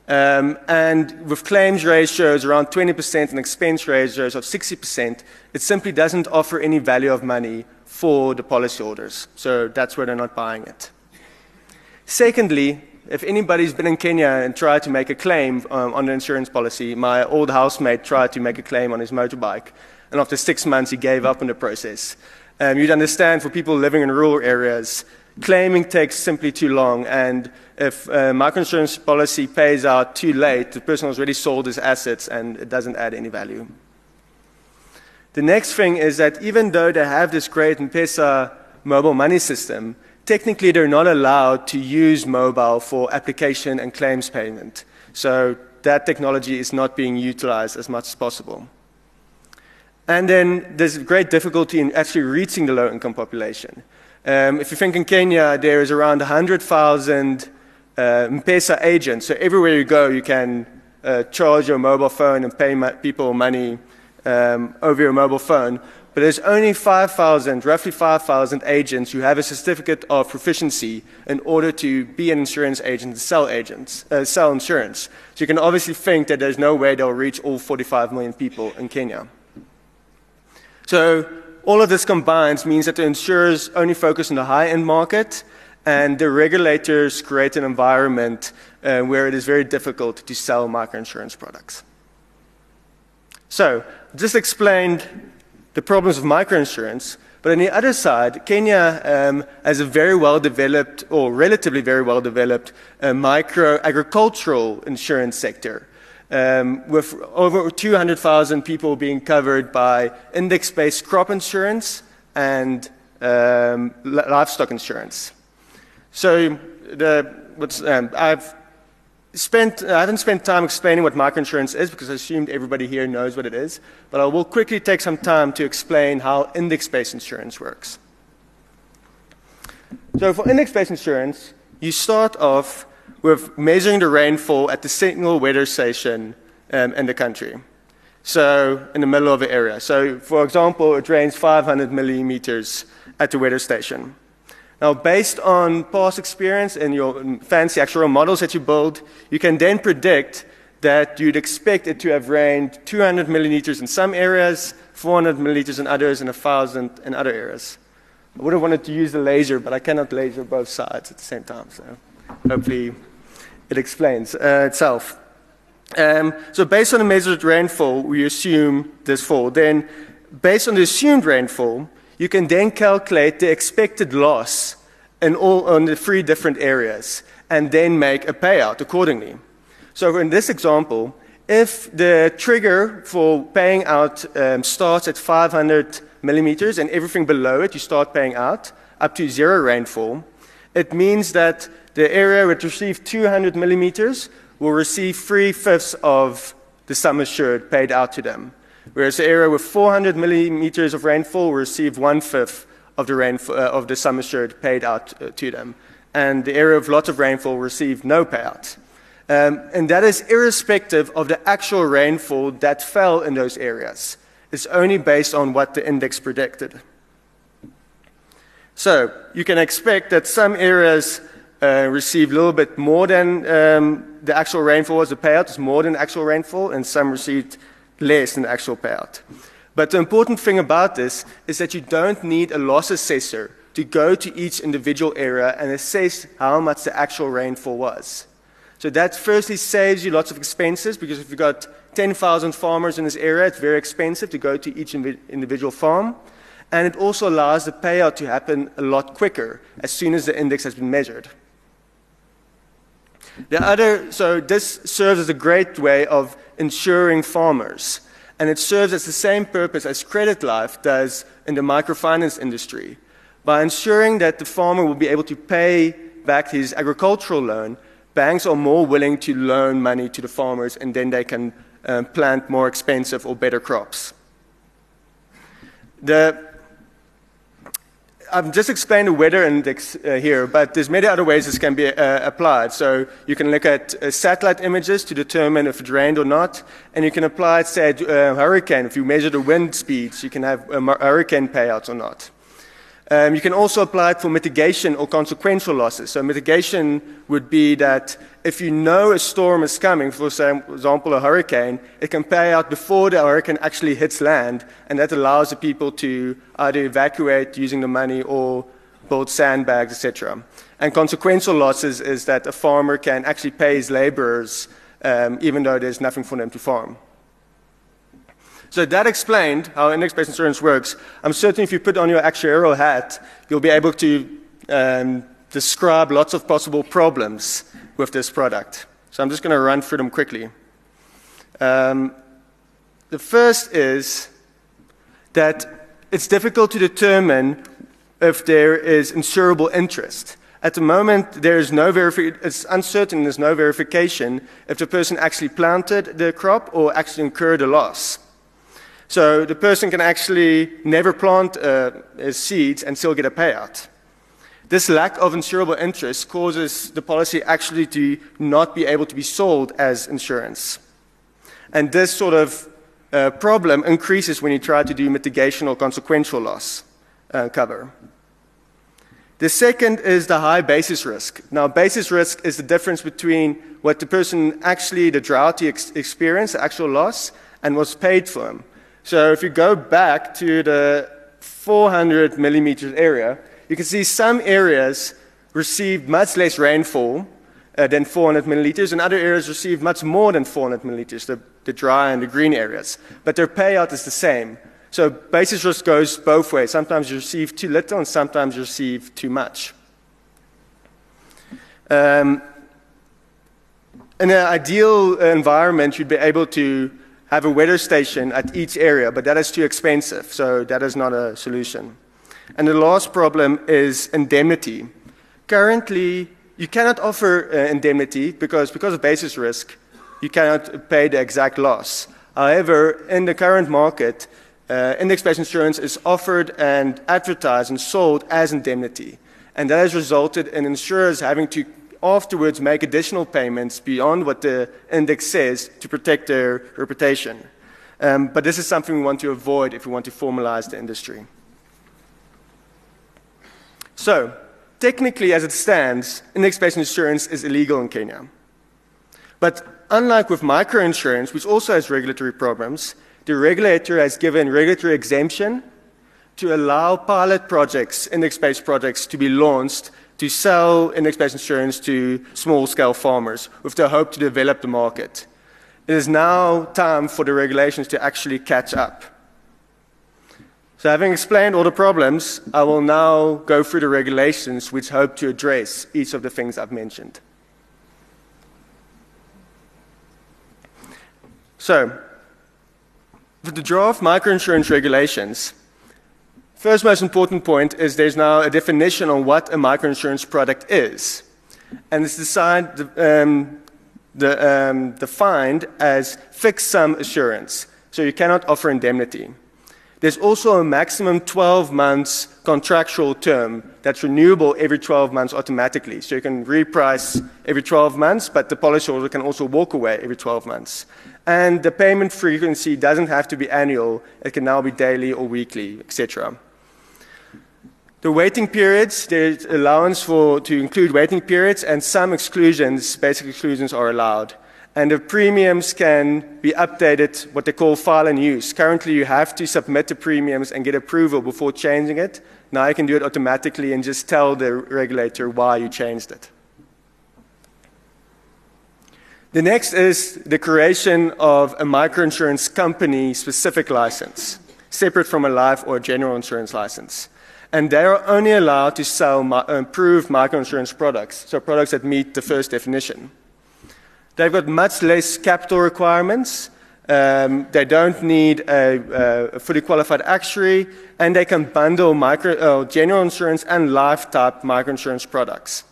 Um, and with claims ratios around 20% and expense ratios of 60%, it simply doesn't offer any value of money for the policyholders. So that's why they're not buying it. Secondly, if anybody's been in Kenya and tried to make a claim um, on an insurance policy, my old housemate tried to make a claim on his motorbike, and after six months he gave up on the process. Um, you'd understand for people living in rural areas, claiming takes simply too long, and if a microinsurance policy pays out too late, the person has already sold his assets and it doesn't add any value. The next thing is that even though they have this great M-Pesa mobile money system, technically they're not allowed to use mobile for application and claims payment. So that technology is not being utilized as much as possible. And then there's great difficulty in actually reaching the low income population. Um, if you think in Kenya, there is around 100,000 uh, M-Pesa agents. So everywhere you go, you can uh, charge your mobile phone and pay people money um, over your mobile phone. But there's only 5,000, roughly 5,000 agents who have a certificate of proficiency in order to be an insurance agent and sell agents, uh, sell insurance. So you can obviously think that there's no way they'll reach all 45 million people in Kenya. So all of this combines means that the insurers only focus on the high-end market and the regulators create an environment uh, where it is very difficult to sell microinsurance products. So, just explained the problems of microinsurance, but on the other side, Kenya um, has a very well developed, or relatively very well developed, uh, micro agricultural insurance sector, um, with over 200,000 people being covered by index based crop insurance and um, livestock insurance. So, the, um, I've spent, I haven't spent time explaining what microinsurance is because I assumed everybody here knows what it is, but I will quickly take some time to explain how index based insurance works. So, for index based insurance, you start off with measuring the rainfall at the single weather station um, in the country. So, in the middle of the area. So, for example, it rains 500 millimeters at the weather station. Now, based on past experience and your fancy actual models that you build, you can then predict that you'd expect it to have rained 200 milliliters in some areas, 400 milliliters in others, and 1,000 in other areas. I would have wanted to use the laser, but I cannot laser both sides at the same time, so hopefully it explains uh, itself. Um, so, based on the measured rainfall, we assume this fall. Then, based on the assumed rainfall, you can then calculate the expected loss in all on the three different areas and then make a payout accordingly. So in this example, if the trigger for paying out um, starts at 500 millimeters and everything below it you start paying out up to zero rainfall, it means that the area which received 200 millimeters will receive three fifths of the sum assured paid out to them whereas the area with 400 millimeters of rainfall will receive one fifth of the, rainfall, uh, of the sum assured paid out uh, to them. And the area with lots of rainfall will receive no payout. Um, and that is irrespective of the actual rainfall that fell in those areas. It's only based on what the index predicted. So you can expect that some areas uh, receive a little bit more than um, the actual rainfall as a payout, it's more than actual rainfall, and some received less than the actual payout. But the important thing about this is that you don't need a loss assessor to go to each individual area and assess how much the actual rainfall was. So that firstly saves you lots of expenses because if you've got 10,000 farmers in this area, it's very expensive to go to each individual farm. And it also allows the payout to happen a lot quicker as soon as the index has been measured. The other, so this serves as a great way of insuring farmers. And it serves as the same purpose as credit life does in the microfinance industry. By ensuring that the farmer will be able to pay back his agricultural loan, banks are more willing to loan money to the farmers and then they can um, plant more expensive or better crops. The I've just explained the weather index uh, here, but there's many other ways this can be uh, applied. So you can look at uh, satellite images to determine if it rained or not, and you can apply it, say, to a hurricane. If you measure the wind speeds, you can have hurricane payouts or not. Um, you can also apply it for mitigation or consequential losses. So mitigation would be that if you know a storm is coming, for example, a hurricane, it can pay out before the hurricane actually hits land, and that allows the people to either evacuate using the money or build sandbags, etc. And consequential losses is that a farmer can actually pay his laborers um, even though there's nothing for them to farm. So that explained how index-based insurance works. I'm certain if you put on your actuarial hat, you'll be able to um, describe lots of possible problems with this product. So I'm just going to run through them quickly. Um, the first is that it's difficult to determine if there is insurable interest. At the moment, there is no verification, it's uncertain, there's no verification if the person actually planted the crop or actually incurred a loss. So the person can actually never plant uh, seeds and still get a payout. This lack of insurable interest causes the policy actually to not be able to be sold as insurance. And this sort of uh, problem increases when you try to do mitigation or consequential loss uh, cover. The second is the high basis risk. Now, basis risk is the difference between what the person actually, the drought ex- experienced, the actual loss, and was paid for him. So if you go back to the 400 millimeters area, you can see some areas received much less rainfall uh, than 400 milliliters, and other areas received much more than 400 milliliters, the, the dry and the green areas. But their payout is the same. So basis risk goes both ways. Sometimes you receive too little, and sometimes you receive too much. Um, in an ideal environment, you'd be able to have a weather station at each area, but that is too expensive, so that is not a solution. And the last problem is indemnity. Currently, you cannot offer uh, indemnity because, because of basis risk, you cannot pay the exact loss. However, in the current market, uh, index-based insurance is offered and advertised and sold as indemnity. And that has resulted in insurers having to afterwards make additional payments beyond what the index says to protect their reputation. Um, but this is something we want to avoid if we want to formalize the industry. So, technically, as it stands, index-based insurance is illegal in Kenya. But unlike with microinsurance, which also has regulatory problems, the regulator has given regulatory exemption to allow pilot projects, index-based projects, to be launched to sell index-based insurance to small-scale farmers with the hope to develop the market. It is now time for the regulations to actually catch up. So having explained all the problems, I will now go through the regulations which hope to address each of the things I've mentioned. So, with the draft microinsurance regulations, First most important point is there's now a definition on what a microinsurance product is. And it's um, the, um, defined as fixed sum assurance. So you cannot offer indemnity. There's also a maximum 12 months contractual term that's renewable every 12 months automatically. So you can reprice every 12 months, but the policyholder can also walk away every 12 months. And the payment frequency doesn't have to be annual, it can now be daily or weekly, etc. The waiting periods, there's allowance for, to include waiting periods, and some exclusions, basic exclusions, are allowed. And the premiums can be updated, what they call file and use. Currently, you have to submit the premiums and get approval before changing it. Now you can do it automatically and just tell the regulator why you changed it. The next is the creation of a microinsurance company specific license, separate from a life or general insurance license and they are only allowed to sell improved microinsurance products, so products that meet the first definition. They've got much less capital requirements. Um, they don't need a, a, fully qualified actuary, and they can bundle micro, uh, general insurance and life type microinsurance products.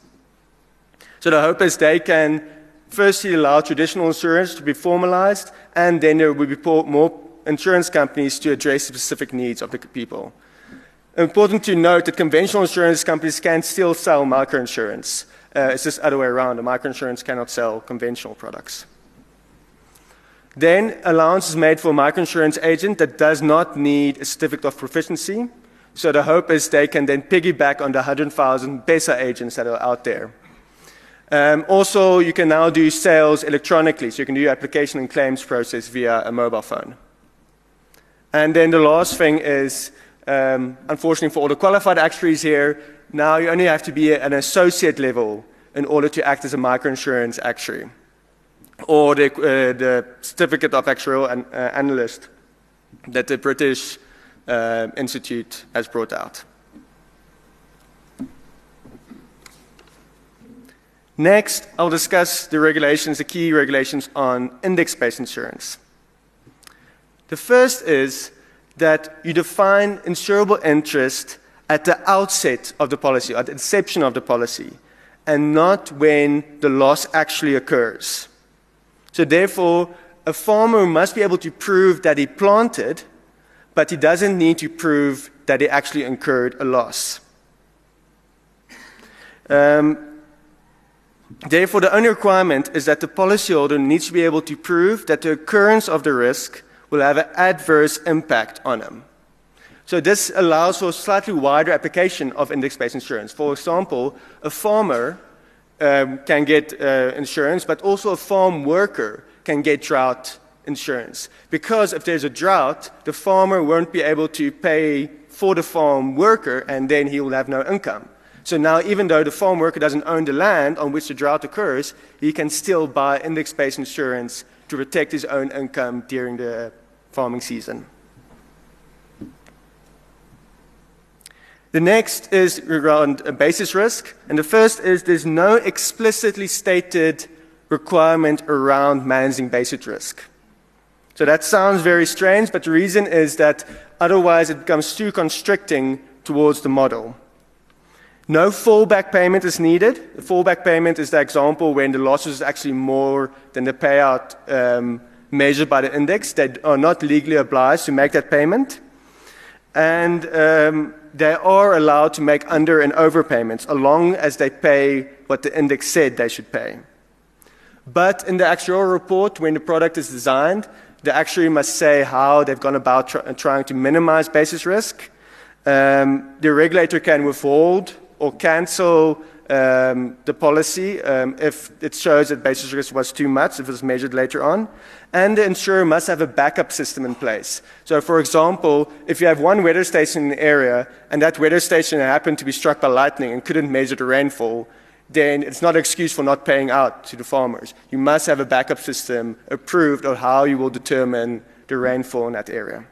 So the hope is they can firstly allow traditional insurance to be formalized, and then there will be more insurance companies to address the specific needs of the people. Important to note that conventional insurance companies can still sell microinsurance. Uh, it's just the other way around. A microinsurance cannot sell conventional products. Then allowance is made for a microinsurance agent that does not need a certificate of proficiency. So the hope is they can then piggyback on the 100,000 M-Pesa agents that are out there. Um, also, you can now do sales electronically, so you can do your application and claims process via a mobile phone. And then the last thing is um, unfortunately, for all the qualified actuaries here, now you only have to be at an associate level in order to act as a microinsurance actuary or the, uh, the certificate of actuarial an, uh, analyst that the British uh, Institute has brought out. Next, I'll discuss the regulations, the key regulations on index based insurance. The first is that you define insurable interest at the outset of the policy, at the inception of the policy, and not when the loss actually occurs. So, therefore, a farmer must be able to prove that he planted, but he doesn't need to prove that he actually incurred a loss. Um, therefore, the only requirement is that the policyholder needs to be able to prove that the occurrence of the risk will have an adverse impact on them. So this allows for a slightly wider application of index-based insurance. For example, a farmer um, can get uh, insurance, but also a farm worker can get drought insurance. Because if there's a drought, the farmer won't be able to pay for the farm worker, and then he will have no income. So now, even though the farm worker doesn't own the land on which the drought occurs, he can still buy index based insurance to protect his own income during the farming season. The next is around basis risk, and the first is there's no explicitly stated requirement around managing basis risk. So that sounds very strange, but the reason is that otherwise it becomes too constricting towards the model. No fallback payment is needed. The fallback payment is the example when the loss is actually more than the payout um, measured by the index. They are not legally obliged to make that payment. And um, they are allowed to make under and overpayments, as long as they pay what the index said they should pay. But in the actuarial report, when the product is designed, the actuary must say how they've gone about tr- trying to minimize basis risk. Um, the regulator can withhold or cancel um, the policy um, if it shows that basis risk was too much, if it was measured later on. And the insurer must have a backup system in place. So, for example, if you have one weather station in the area and that weather station happened to be struck by lightning and couldn't measure the rainfall, then it's not an excuse for not paying out to the farmers. You must have a backup system approved of how you will determine the rainfall in that area.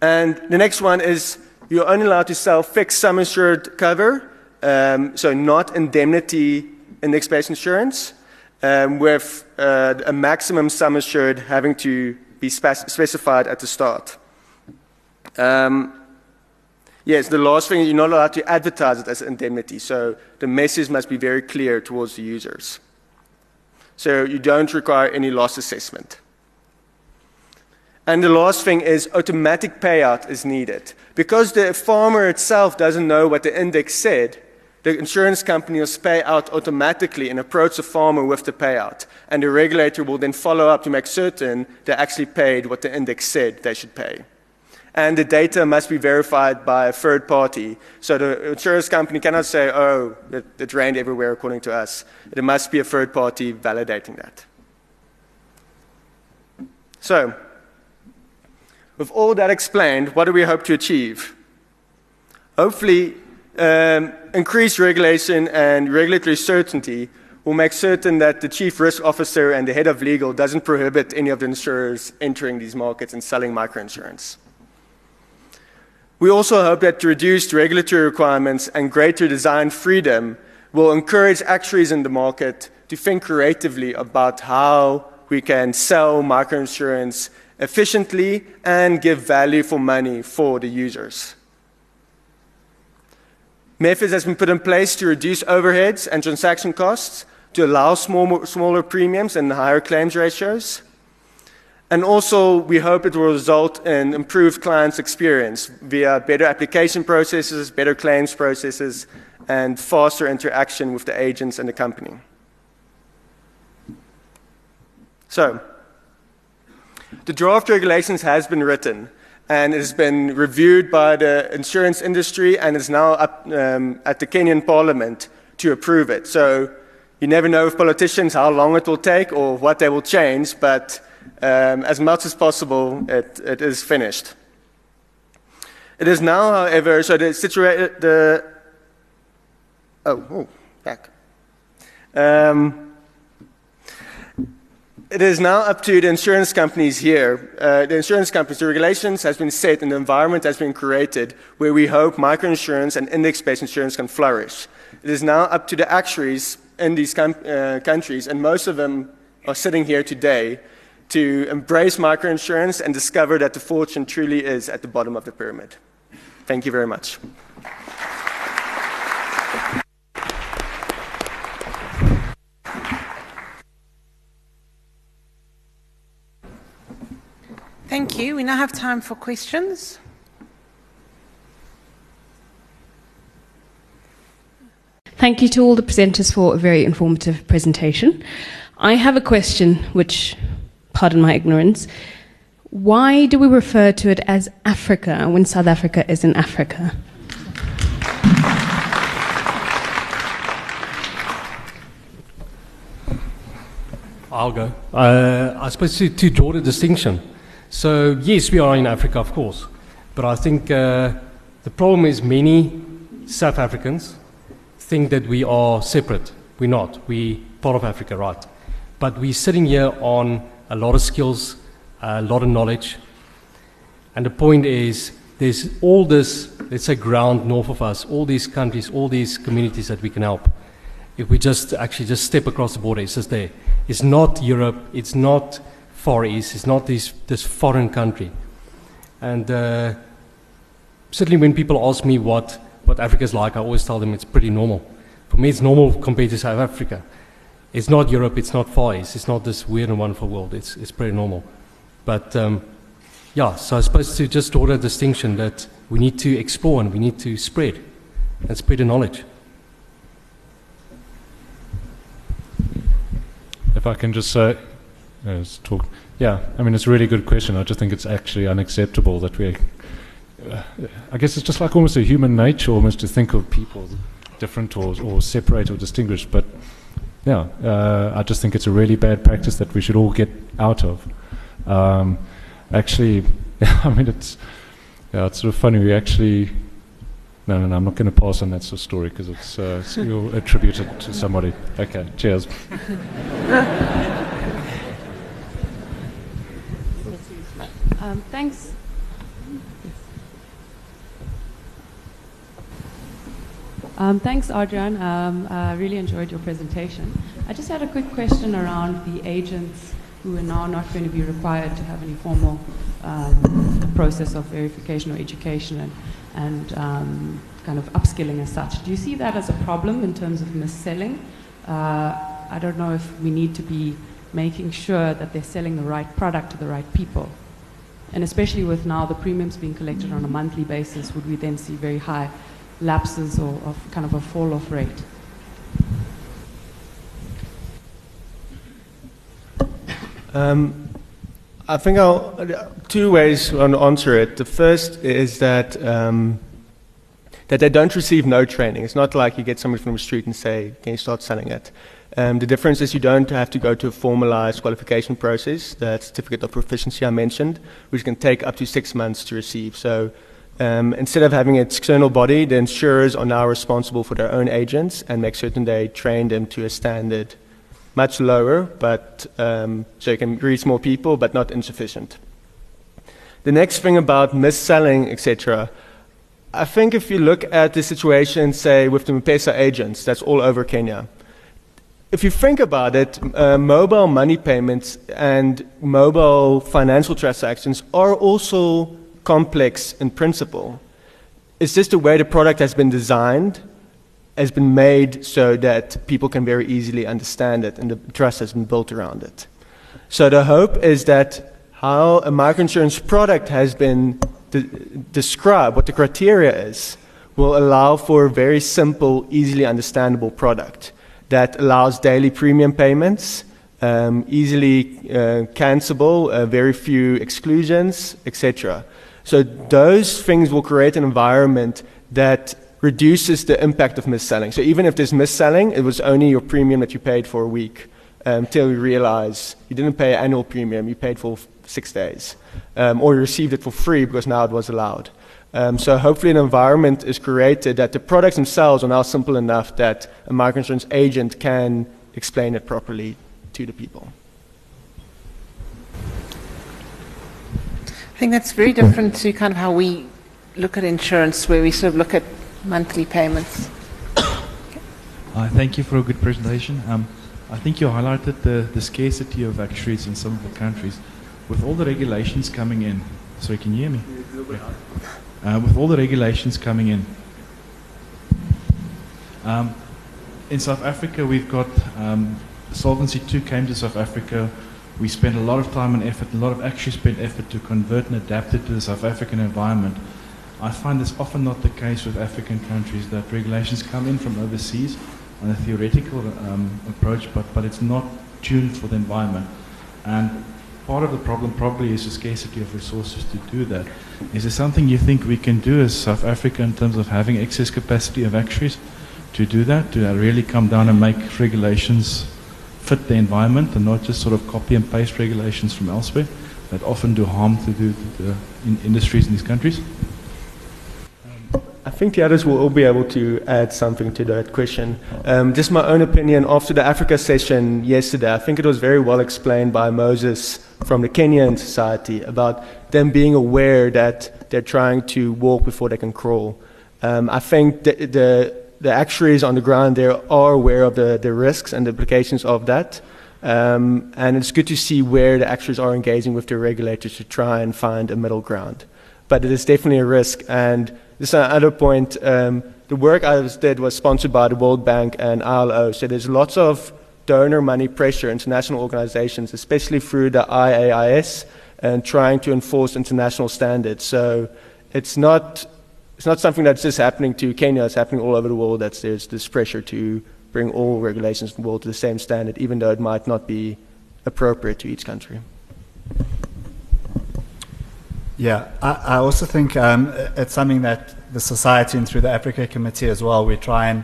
And the next one is you're only allowed to sell fixed sum insured cover, um, so not indemnity index-based insurance, um, with uh, a maximum sum assured having to be spec- specified at the start. Um, yes, the last thing, you're not allowed to advertise it as indemnity, so the message must be very clear towards the users. So you don't require any loss assessment. And the last thing is automatic payout is needed. Because the farmer itself doesn't know what the index said, the insurance company will pay out automatically and approach the farmer with the payout. And the regulator will then follow up to make certain they actually paid what the index said they should pay. And the data must be verified by a third party. So the insurance company cannot say, oh, it, it rained everywhere according to us. It must be a third party validating that. So, with all that explained, what do we hope to achieve? Hopefully, um, increased regulation and regulatory certainty will make certain that the chief risk officer and the head of legal doesn't prohibit any of the insurers entering these markets and selling microinsurance. We also hope that reduced regulatory requirements and greater design freedom will encourage actuaries in the market to think creatively about how we can sell microinsurance efficiently and give value for money for the users. Methods has been put in place to reduce overheads and transaction costs, to allow small, smaller premiums and higher claims ratios. And also, we hope it will result in improved clients' experience via better application processes, better claims processes, and faster interaction with the agents and the company. So, the draft regulations has been written and it has been reviewed by the insurance industry and is now up um, at the Kenyan parliament to approve it. So you never know with politicians how long it will take or what they will change, but um, as much as possible, it, it is finished. It is now, however, so the situation, the, oh, oh back. Um, it is now up to the insurance companies here. Uh, the insurance companies, the regulations has been set and the environment has been created where we hope microinsurance and index-based insurance can flourish. It is now up to the actuaries in these uh, countries, and most of them are sitting here today, to embrace microinsurance and discover that the fortune truly is at the bottom of the pyramid. Thank you very much. Thank you. We now have time for questions. Thank you to all the presenters for a very informative presentation. I have a question, which, pardon my ignorance. Why do we refer to it as Africa when South Africa is in Africa? I'll go. Uh, I suppose to, to draw the distinction. So, yes, we are in Africa, of course. But I think uh, The problem is many South Africans think that we are separate. We're not. We're part of Africa, right? But we're sitting here on a lot of skills, a lot of knowledge. And the point is, there's all this, let's say, ground north of us, all these countries, all these communities that we can help. If we just actually just step across the border, it's just there. It's not Europe, it's not Far East, it's not this, this foreign country. And uh, certainly when people ask me what, what Africa is like, I always tell them it's pretty normal. For me, it's normal compared to South Africa. It's not Europe, it's not Far East, it's not this weird and wonderful world, it's, it's pretty normal. But um, yeah, so I suppose to just draw a distinction that we need to explore and we need to spread and spread the knowledge. If I can just say, uh, Yeah, I mean, it's a really good question. I just think it's actually unacceptable that we. Uh, I guess it's just like almost a human nature, almost to think of people different or, or separate or distinguished. But yeah, uh, I just think it's a really bad practice that we should all get out of. Um, actually, I mean, it's yeah, it's sort of funny. We actually. No, no, no, I'm not going to pass on that sort of story because it's, uh, it's you'll attribute it to somebody. Okay, cheers. Um, thanks. Um, thanks, Adrian. Um, I really enjoyed your presentation. I just had a quick question around the agents who are now not going to be required to have any formal um, process of verification or education and, and um, kind of upskilling as such. Do you see that as a problem in terms of mis-selling? Uh, I don't know if we need to be making sure that they're selling the right product to the right people. And especially with now the premiums being collected on a monthly basis, would we then see very high lapses or of kind of a fall off rate? Um, I think I'll two ways to answer it. The first is that um, that they don't receive no training. It's not like you get somebody from the street and say, "Can you start selling it?" Um, the difference is you don't have to go to a formalized qualification process. That certificate of proficiency I mentioned, which can take up to six months to receive. So um, instead of having an external body, the insurers are now responsible for their own agents and make certain they train them to a standard much lower, but um, so you can reach more people, but not insufficient. The next thing about mis-selling, etc. I think if you look at the situation, say with the M-Pesa agents, that's all over Kenya. If you think about it, uh, mobile money payments and mobile financial transactions are also complex in principle. It's just the way the product has been designed has been made so that people can very easily understand it and the trust has been built around it. So the hope is that how a microinsurance product has been de- described, what the criteria is, will allow for a very simple, easily understandable product that allows daily premium payments, um, easily uh, cancelable, uh, very few exclusions, etc. So those things will create an environment that reduces the impact of mis-selling. So even if there's mis-selling, it was only your premium that you paid for a week until um, you realize you didn't pay an annual premium, you paid for six days. Um, or you received it for free because now it was allowed. Um, so hopefully an environment is created that the products themselves are now simple enough that a microinsurance agent can explain it properly to the people. I think that's very different to kind of how we look at insurance, where we sort of look at monthly payments. Uh, thank you for a good presentation. Um, I think you highlighted the, the scarcity of actuaries in some of the countries. With all the regulations coming in, sorry, can you hear me? Uh, with all the regulations coming in, um, in South Africa, we've got um, Solvency II came to South Africa. We spent a lot of time and effort, a lot of actually spent effort to convert and adapt it to the South African environment. I find this often not the case with African countries that regulations come in from overseas on a theoretical um, approach, but, but it's not tuned for the environment. And part of the problem probably is the scarcity of resources to do that. Is there something you think we can do as South Africa in terms of having excess capacity of actuaries to do that, to uh, really come down and make regulations fit the environment and not just sort of copy and paste regulations from elsewhere that often do harm to, do, to the in industries in these countries? I think the others will all be able to add something to that question. Um, just my own opinion after the Africa session yesterday, I think it was very well explained by Moses from the Kenyan Society about them being aware that they're trying to walk before they can crawl. Um, I think the, the, the actuaries on the ground there are aware of the, the risks and the implications of that. Um, and it's good to see where the actuaries are engaging with the regulators to try and find a middle ground. But it is definitely a risk. And this is another point. Um, the work I was, did was sponsored by the World Bank and ILO. So there's lots of donor money pressure, international organizations, especially through the IAIS, and trying to enforce international standards. So it's not, it's not something that's just happening to Kenya, it's happening all over the world. That there's this pressure to bring all regulations in the world to the same standard, even though it might not be appropriate to each country. Yeah, I, I also think um, it's something that the society and through the Africa Committee as well, we try and,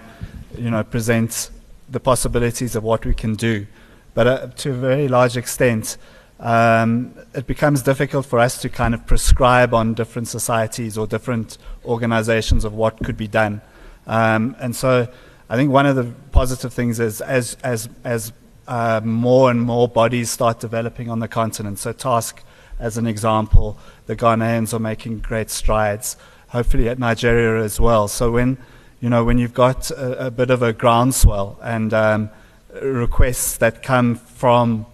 you know, present the possibilities of what we can do. But uh, to a very large extent, um, it becomes difficult for us to kind of prescribe on different societies or different organizations of what could be done. Um, and so I think one of the positive things is as, as, as uh, more and more bodies start developing on the continent, so TASK as an example, the Ghanaians are making great strides, hopefully at Nigeria as well. So when, you know, when you've got a, a bit of a groundswell and um, requests that come from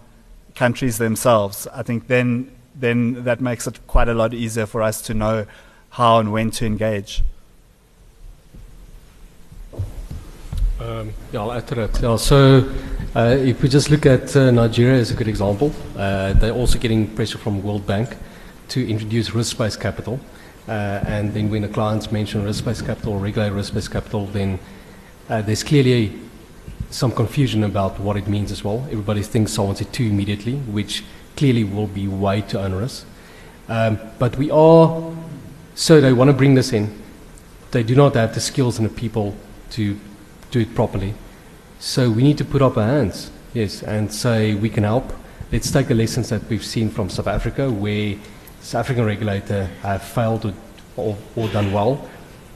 countries themselves, I think then, then that makes it quite a lot easier for us to know how and when to engage. Um, yeah, I'll add to that. Yeah, so uh, if we just look at uh, Nigeria as a good example, uh, they're also getting pressure from World Bank to introduce risk-based capital. Uh, and then when the clients mention risk-based capital or regular risk-based capital, then uh, there's clearly some confusion about what it means as well. Everybody thinks Solvency II immediately, which clearly will be way too onerous. Um, but we are, so they want to bring this in. They do not have the skills and the people to do it properly. So we need to put up our hands, yes, and say we can help. Let's take the lessons that we've seen from South Africa, where South African regulator have failed or, or, done well,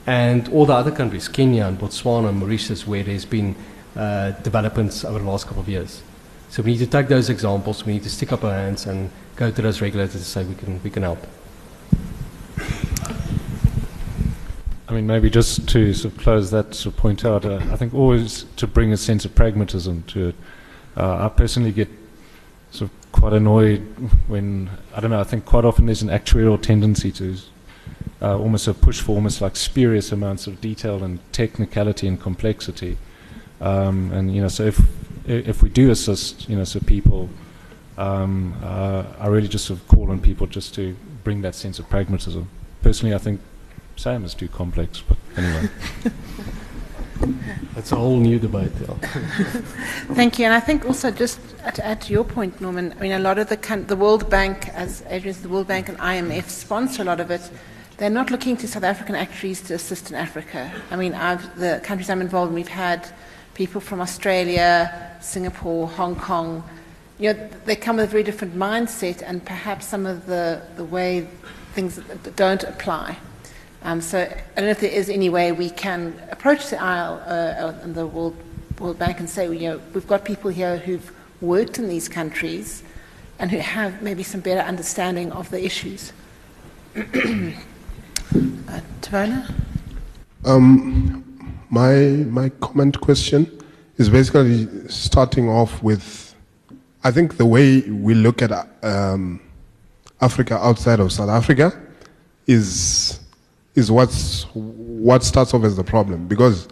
and all the other countries, Kenya and Botswana and Mauritius, where there's been uh, developments over the last couple of years. So we need to take those examples, we need to stick up our hands and go to those regulators and say we can, we can help. I mean, maybe just to sort of close that sort of point out, uh, I think always to bring a sense of pragmatism to it. Uh, I personally get sort of quite annoyed when, I don't know, I think quite often there's an actuarial tendency to uh, almost a push for almost like spurious amounts of detail and technicality and complexity. Um, and, you know, so if, if we do assist, you know, so people, um, uh, I really just sort of call on people just to bring that sense of pragmatism. Personally, I think SAM is too complex, but anyway. That's a whole new debate. Yeah. Thank you. And I think also just to add to your point, Norman, I mean, a lot of the, the World Bank, as Adrian said, the World Bank and IMF sponsor a lot of it. They're not looking to South African actuaries to assist in Africa. I mean, I've, the countries I'm involved in, we've had people from Australia, Singapore, Hong Kong. You know, they come with a very different mindset and perhaps some of the, the way things don't apply. Um, so I don't know if there is any way we can approach the IL uh, and the World, World Bank and say, you know, we've got people here who've worked in these countries and who have maybe some better understanding of the issues. uh, Tavona? Um, my, my comment question is basically starting off with, I think the way we look at um, Africa outside of South Africa is is what's, what starts off as the problem because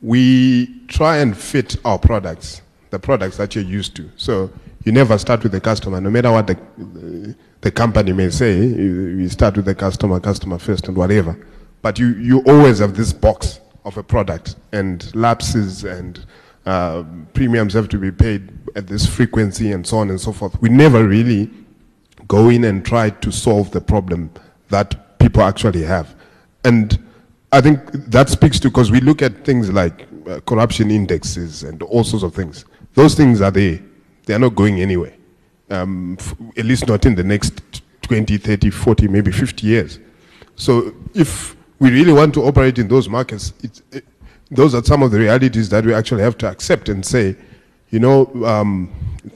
we try and fit our products, the products that you're used to. So you never start with the customer, no matter what the, the company may say, you, start with the customer, customer first and whatever. But you, you always have this box of a product and lapses and uh, premiums have to be paid at this frequency and so on and so forth. We never really go in and try to solve the problem that people actually have. And I think that speaks to, because we look at things like uh, corruption indexes and all sorts of things. Those things are there. They are not going anywhere. Um, at least not in the next 20, 30, 40, maybe 50 years. So if we really want to operate in those markets, it, those are some of the realities that we actually have to accept and say, you know, um,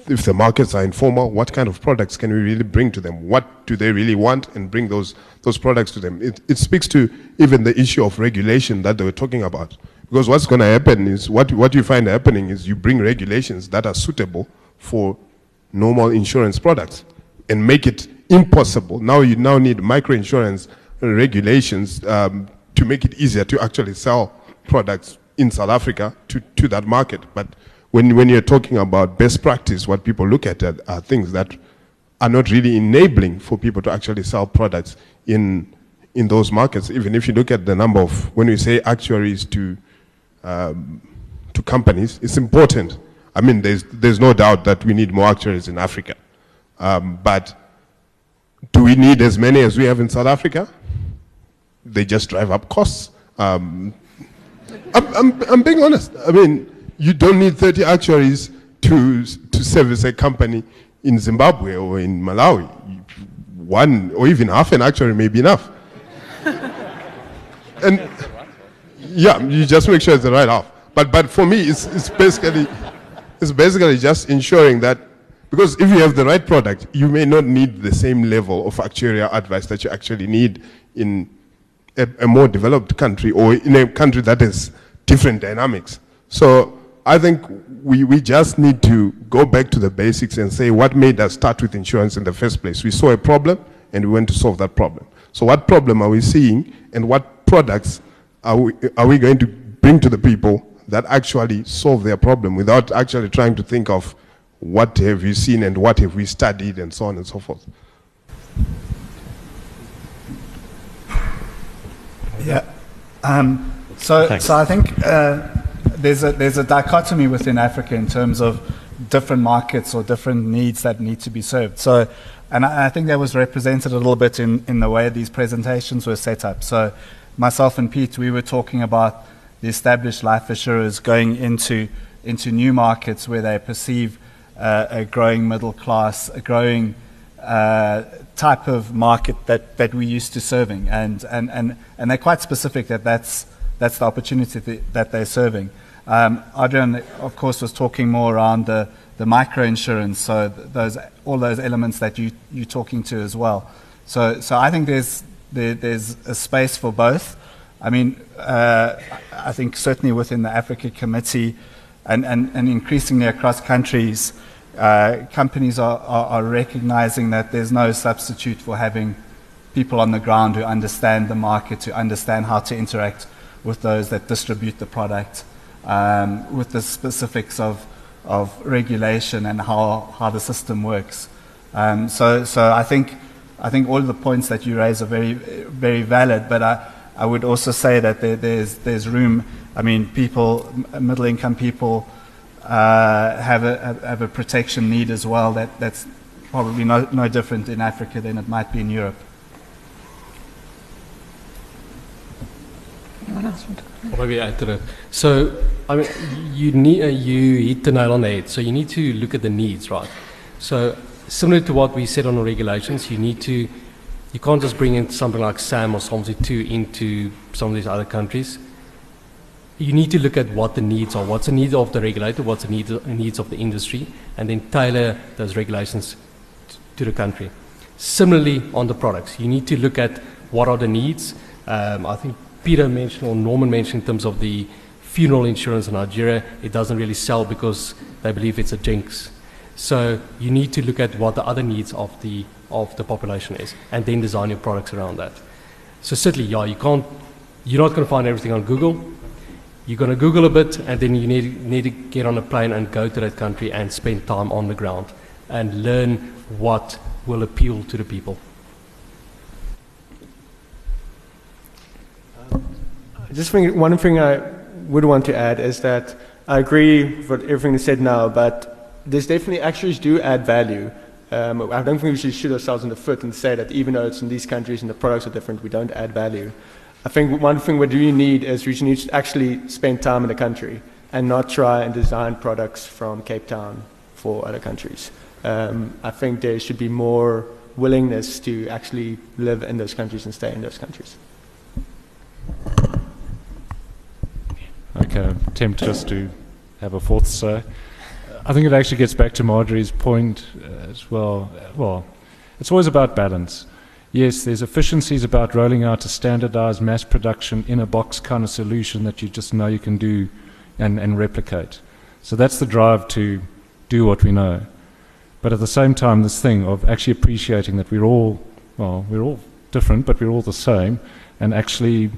if the markets are informal, what kind of products can we really bring to them? What do they really want and bring those, those products to them? It, it speaks to even the issue of regulation that they were talking about. Because what's going to happen is, what, what you find happening is you bring regulations that are suitable for normal insurance products and make it impossible. Now you now need microinsurance regulations um, to make it easier to actually sell products in South Africa to, to that market. But when, when you're talking about best practice, what people look at are, are things that are not really enabling for people to actually sell products in, in those markets. Even if you look at the number of, when we say actuaries to, um, to companies, it's important. I mean, there's, there's no doubt that we need more actuaries in Africa. Um, but do we need as many as we have in South Africa? They just drive up costs. Um, I'm, I'm, I'm being honest. I mean, you don't need 30 actuaries to, to service a company in Zimbabwe or in Malawi. One or even half an actuary may be enough. and yeah, you just make sure it's the right half. But, but for me, it's, it's, basically, it's basically just ensuring that because if you have the right product, you may not need the same level of actuarial advice that you actually need in a, a more developed country or in a country that has different dynamics. So I think we, we just need to go back to the basics and say what made us start with insurance in the first place. We saw a problem and we went to solve that problem. So what problem are we seeing and what products are we, are we going to bring to the people that actually solve their problem without actually trying to think of what have you seen and what have we studied and so on and so forth. Yeah. Um, so, so I think uh, there's a there's a dichotomy within Africa in terms of different markets or different needs that need to be served. So, and I, I think that was represented a little bit in, in the way these presentations were set up. So, myself and Pete, we were talking about the established life assurers going into into new markets where they perceive uh, a growing middle class, a growing uh, type of market that, that we're used to serving. And, and, and, and they're quite specific that that's, that's the opportunity that, that they're serving. Um, Adrian, of course, was talking more around the, the microinsurance, so those, all those elements that you, you're talking to as well. So, so I think there's, there, there's a space for both. I mean, uh, I think certainly within the Africa Committee and, and, and increasingly across countries, uh, companies are, are, are, recognizing that there's no substitute for having people on the ground who understand the market, who understand how to interact with those that distribute the product, um, with the specifics of, of regulation and how, how the system works. Um, so, so I think I think all the points that you raise are very very valid, but I, I would also say that there, there's there's room. I mean, people, middle income people uh, have, a, have a protection need as well that, that's probably no, no different in Africa than it might be in Europe. Anyone else want to? Maybe add to that. So, I mean, you need uh, you hit the nail on the head. So you need to look at the needs, right? So similar to what we said on the regulations, you need to you can't just bring in something like SAM or Solvency 2 into some of these other countries you need to look at what the needs are. What's the needs of the regulator? What's the needs, needs of the industry? And then tailor those regulations to the country. Similarly, on the products, you need to look at what are the needs. Um, I think Peter mentioned or Norman mentioned in terms of the funeral insurance in Nigeria, it doesn't really sell because they believe it's a jinx. So you need to look at what the other needs of the of the population is, and then design your products around that. So certainly, yeah, you can't. You're not going to find everything on Google you're going to Google a bit, and then you need, need to get on a plane and go to that country and spend time on the ground and learn what will appeal to the people. Just one thing I would want to add is that I agree with everything that's said now, but there's definitely actuaries do add value. Um, I don't think we should shoot ourselves in the foot and say that even though it's in these countries and the products are different, we don't add value. I think one thing we do need is we need to actually spend time in the country and not try and design products from Cape Town for other countries. Um, I think there should be more willingness to actually live in those countries and stay in those countries. Uh, tempt just to have a fourth say. I think it actually gets back to Marjorie's point uh, as well. Well, it's always about balance. Yes, there's efficiencies about rolling out a standardized mass production in a box kind of solution that you just know you can do and, and replicate. So that's the drive to do what we know. But at the same time, this thing of actually appreciating that we're all, well, we're all different, but we're all the same, and actually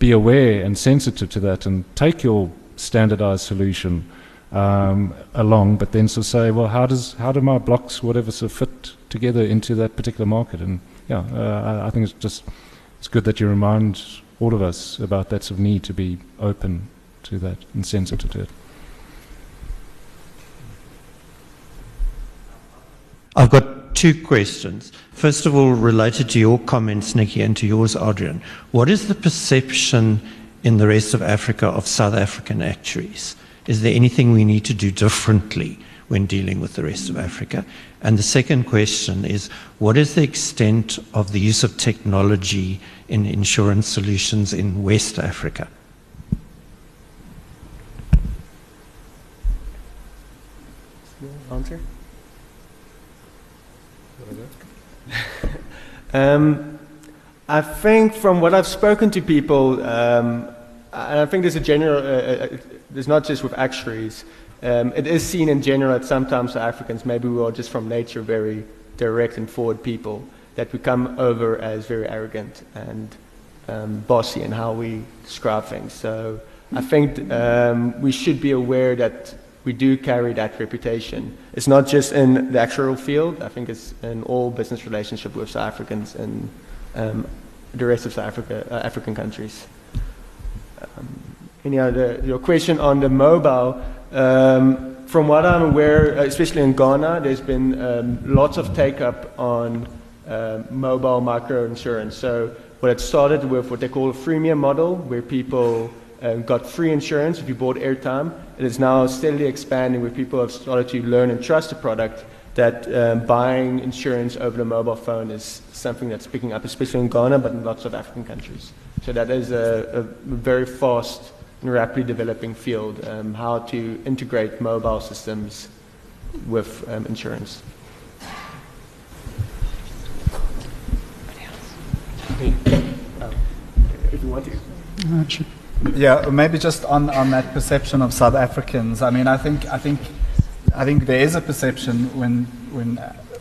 be aware and sensitive to that and take your standardized solution um, along, but then sort of say, well, how does how do my blocks, whatever, sort of fit together into that particular market? And yeah, uh, I, think it's just it's good that you remind all of us about that sort of need to be open to that and sensitive to it. I've got two questions. First of all, related to your comments, Nicky, and to yours, Adrian. What is the perception in the rest of Africa of South African actuaries? Is there anything we need to do differently when dealing with the rest of Africa? And the second question is what is the extent of the use of technology in insurance solutions in West Africa? Answer? um, I think from what I've spoken to people, um, and I think there's a general, uh, uh, there's not just with actuaries, um, it is seen in general that sometimes Africans, maybe we are just from nature very direct and forward people, that we come over as very arrogant and um, bossy in how we describe things. So I think um, we should be aware that we do carry that reputation. It's not just in the actuarial field, I think it's in all business relationship with South Africans and um, the rest of South Africa, uh, African countries. Um, any other, your question on the mobile, um, from what I'm aware, uh, especially in Ghana, there's been um, lots of take up on uh, mobile micro insurance. So what it started with what they call a freemium model, where people uh, got free insurance if you bought airtime. It is now steadily expanding where people have started to learn and trust the product that um, buying insurance over the mobile phone is something that's picking up, especially in Ghana, but in lots of African countries. So that is a, a very fast and rapidly developing field, um, how to integrate mobile systems with um, insurance. If you want to. Yeah, maybe just on, on that perception of South Africans. I mean, I think I think I think there is a perception when when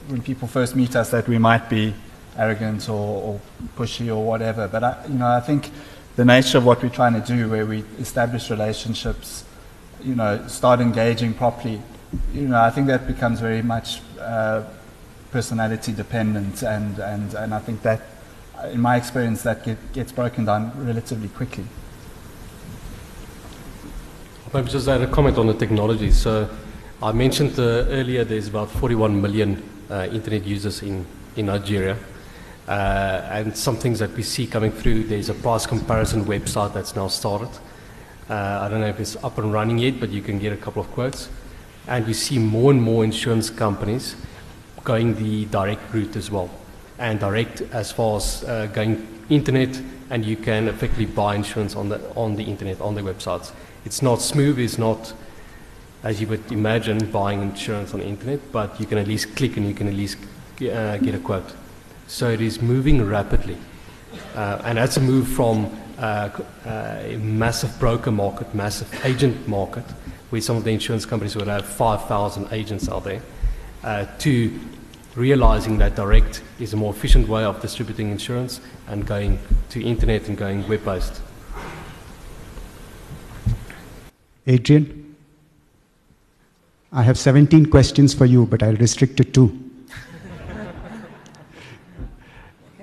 when people first meet us that we might be arrogant or, or pushy or whatever. But I, you know, I think the nature of what we're trying to do, where we establish relationships, you know, start engaging properly, you know, I think that becomes very much uh, personality dependent, and, and, and I think that, in my experience, that get, gets broken down relatively quickly. Maybe just add a comment on the technology. So I mentioned uh, earlier there's about 41 million uh, internet users in, in Nigeria. Uh, and some things that we see coming through, there's a price comparison website that's now started. Uh, I don't know if it's up and running yet, but you can get a couple of quotes. And we see more and more insurance companies going the direct route as well. And direct as far as uh, going internet, and you can effectively buy insurance on the, on the internet, on the websites. It's not smooth, it's not as you would imagine buying insurance on the internet, but you can at least click and you can at least uh, get a quote. So it is moving rapidly. Uh, and that's a move from uh, a massive broker market, massive agent market, where some of the insurance companies would have 5,000 agents out there, uh, to realizing that direct is a more efficient way of distributing insurance and going to internet and going web-based. Adrian, I have 17 questions for you, but I'll restrict to two.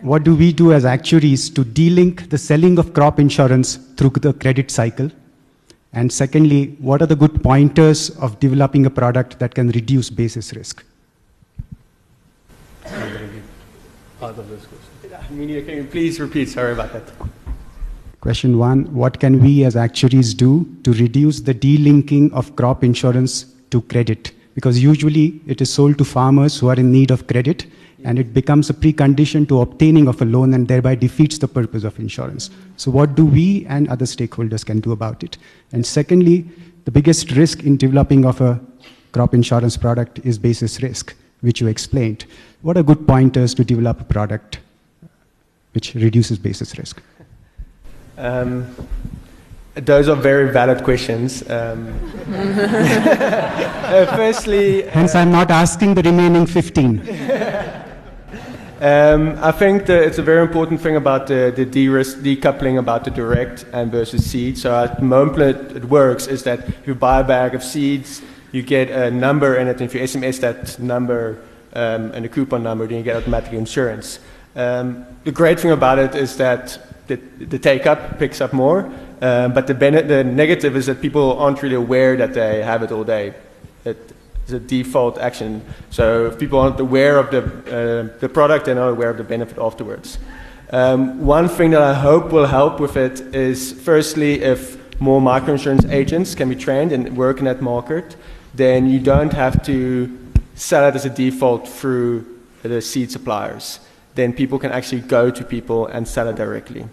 what do we do as actuaries to delink the selling of crop insurance through the credit cycle? And secondly, what are the good pointers of developing a product that can reduce basis risk? Can you please repeat? Sorry about that. Question one What can we as actuaries do to reduce the delinking of crop insurance to credit? Because usually it is sold to farmers who are in need of credit, and it becomes a precondition to obtaining of a loan and thereby defeats the purpose of insurance. So what do we and other stakeholders can do about it? And secondly, the biggest risk in developing of a crop insurance product is basis risk, which you explained. What are good pointers to develop a product which reduces basis risk? Um, those are very valid questions. Um, uh, firstly, Hence, I'm not asking the remaining 15. Um, I think that it's a very important thing about the, the de-risk, decoupling about the direct and versus seed. So at the moment it works is that if you buy a bag of seeds, you get a number in it, and if you SMS that number um, and a coupon number, then you get automatic insurance. Um, the great thing about it is that the, the take-up picks up more, um, but the, the negative is that people aren't really aware that they have it all day. It, it's a default action. So if people aren't aware of the, uh, the product, they're not aware of the benefit afterwards. Um, one thing that I hope will help with it is firstly, if more microinsurance agents can be trained and work in that market, then you don't have to sell it as a default through the seed suppliers. Then people can actually go to people and sell it directly.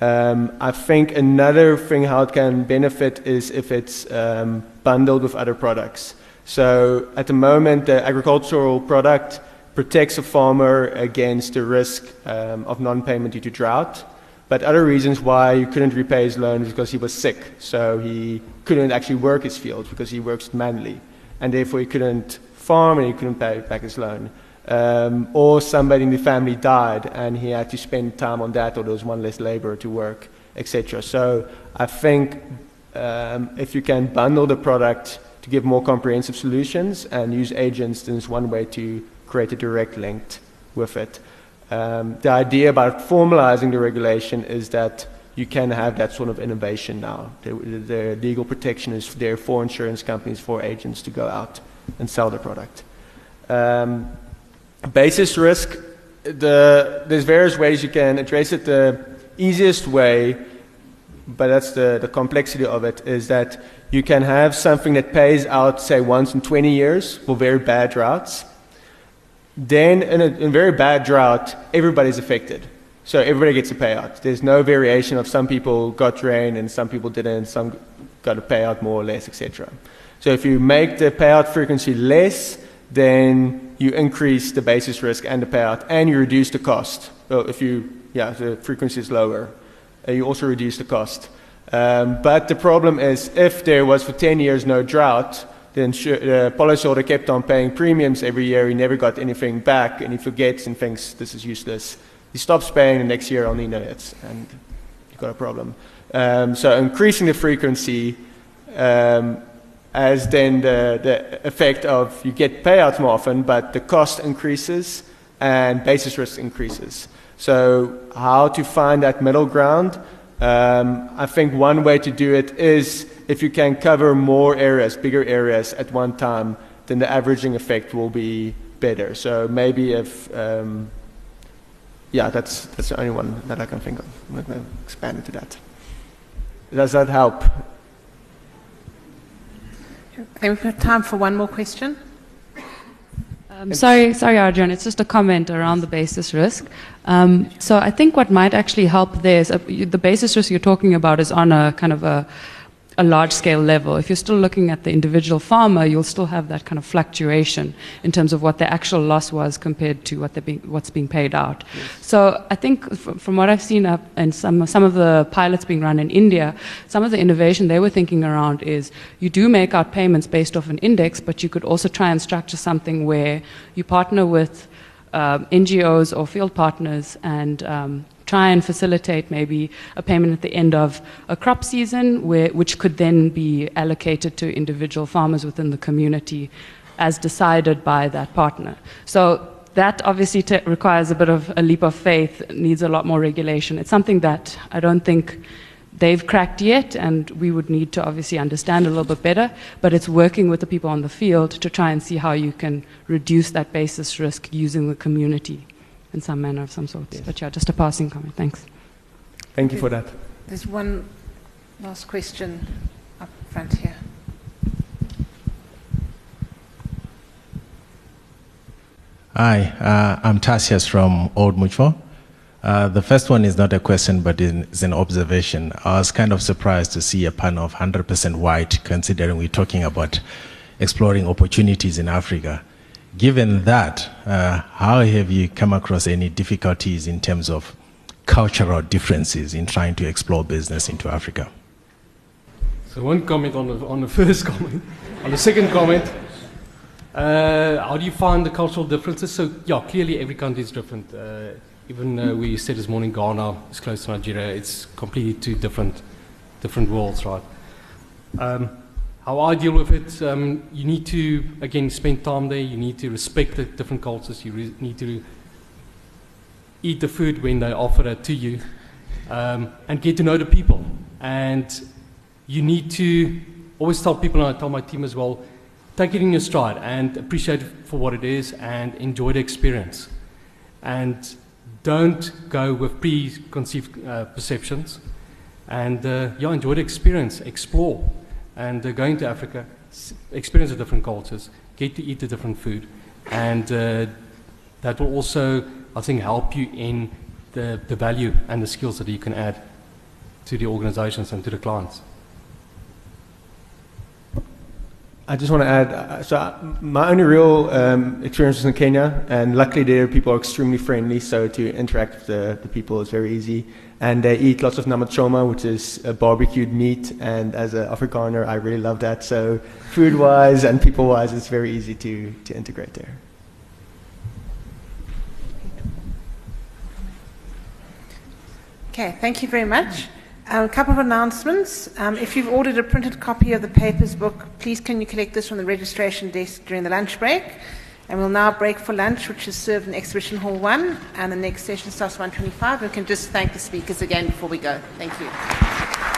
Um, I think another thing how it can benefit is if it's um, bundled with other products. So at the moment, the agricultural product protects a farmer against the risk um, of non-payment due to drought. But other reasons why you couldn't repay his loan is because he was sick. So he couldn't actually work his fields because he works manually. And therefore he couldn't farm and he couldn't pay back his loan. Um, or somebody in the family died and he had to spend time on that or there was one less labor to work, etc. So I think um, if you can bundle the product to give more comprehensive solutions and use agents, then it's one way to create a direct link with it. Um, the idea about formalizing the regulation is that you can have that sort of innovation now. The, the legal protection is there for insurance companies, for agents to go out and sell the product. Um, basis risk, the, there's various ways you can address it. The easiest way, but that's the, the complexity of it, is that you can have something that pays out, say, once in 20 years for very bad droughts. Then, in a, in very bad drought, everybody's affected. So everybody gets a payout. There's no variation of some people got rain and some people didn't, some got a payout more or less, etc. So if you make the payout frequency less, then you increase the basis risk and the payout, and you reduce the cost. Well, if you, yeah, the frequency is lower, uh, you also reduce the cost. Um, but the problem is, if there was for 10 years no drought, then the policyholder kept on paying premiums every year. He never got anything back, and he forgets and thinks this is useless. He stops paying, and next year only no hits, and you've got a problem. Um, so increasing the frequency um, as then the, the effect of you get payouts more often, but the cost increases and basis risk increases. So how to find that middle ground? Um, I think one way to do it is if you can cover more areas, bigger areas at one time, then the averaging effect will be better. So maybe if, um, yeah, that's, that's the only one that I can think of. I'm going to expand into that. Does that help? Think we've got time for one more question. Um, sorry, sorry, Arjun. It's just a comment around the basis risk. Um, so I think what might actually help there is uh, the basis risk you're talking about is on a kind of a, a large scale level. If you're still looking at the individual farmer, you'll still have that kind of fluctuation in terms of what the actual loss was compared to what they're being, what's being paid out. So I think from what I've seen up in some, some of the pilots being run in India, some of the innovation they were thinking around is you do make out payments based off an index, but you could also try and structure something where you partner with um, NGOs or field partners and um, try and facilitate maybe a payment at the end of a crop season, where, which could then be allocated to individual farmers within the community as decided by that partner. So that obviously t- requires a bit of a leap of faith, needs a lot more regulation. It's something that I don't think they've cracked yet, and we would need to obviously understand a little bit better. But it's working with the people on the field to try and see how you can reduce that basis risk using the community in some manner of some sort. But yeah, just a passing comment. Thanks. Thank you for that. There's one last question up front here. Hi, uh, I'm Tassius from Old Mutual. Uh, the first one is not a question, but is an observation. I was kind of surprised to see a panel of 100% white, considering we're talking about exploring opportunities in Africa. Given that, uh, how have you come across any difficulties in terms of cultural differences in trying to explore business into Africa? So one comment on the, on the first comment. on the second comment, uh, how do you find the cultural differences? So yeah, clearly every country is different. Uh, even uh, we said this morning, Ghana is close to Nigeria. It's completely two different, different worlds, right? Um, how I deal with it, um, you need to again spend time there. You need to respect the different cultures. You re- need to eat the food when they offer it to you, um, and get to know the people. And you need to always tell people, and I tell my team as well, take it in your stride and appreciate it for what it is and enjoy the experience. And don't go with preconceived uh, perceptions. And uh, yeah, enjoy the experience, explore. And going to Africa, experience the different cultures, get to eat the different food. And uh, that will also, I think, help you in the, the value and the skills that you can add to the organizations and to the clients. I just want to add, uh, so uh, my only real um, experience was in Kenya, and luckily there people are extremely friendly, so to interact with the, the people is very easy. And they eat lots of nyama choma, which is barbecued meat, and as an Afrikaner, I really love that. So food-wise and people-wise, it's very easy to, to integrate there. Okay, thank you very much. Um, a couple of announcements. Um, if you've ordered a printed copy of the papers book, please can you collect this from the registration desk during the lunch break? And we'll now break for lunch, which is served in Exhibition Hall 1, and the next session starts 125. We can just thank the speakers again before we go. Thank you.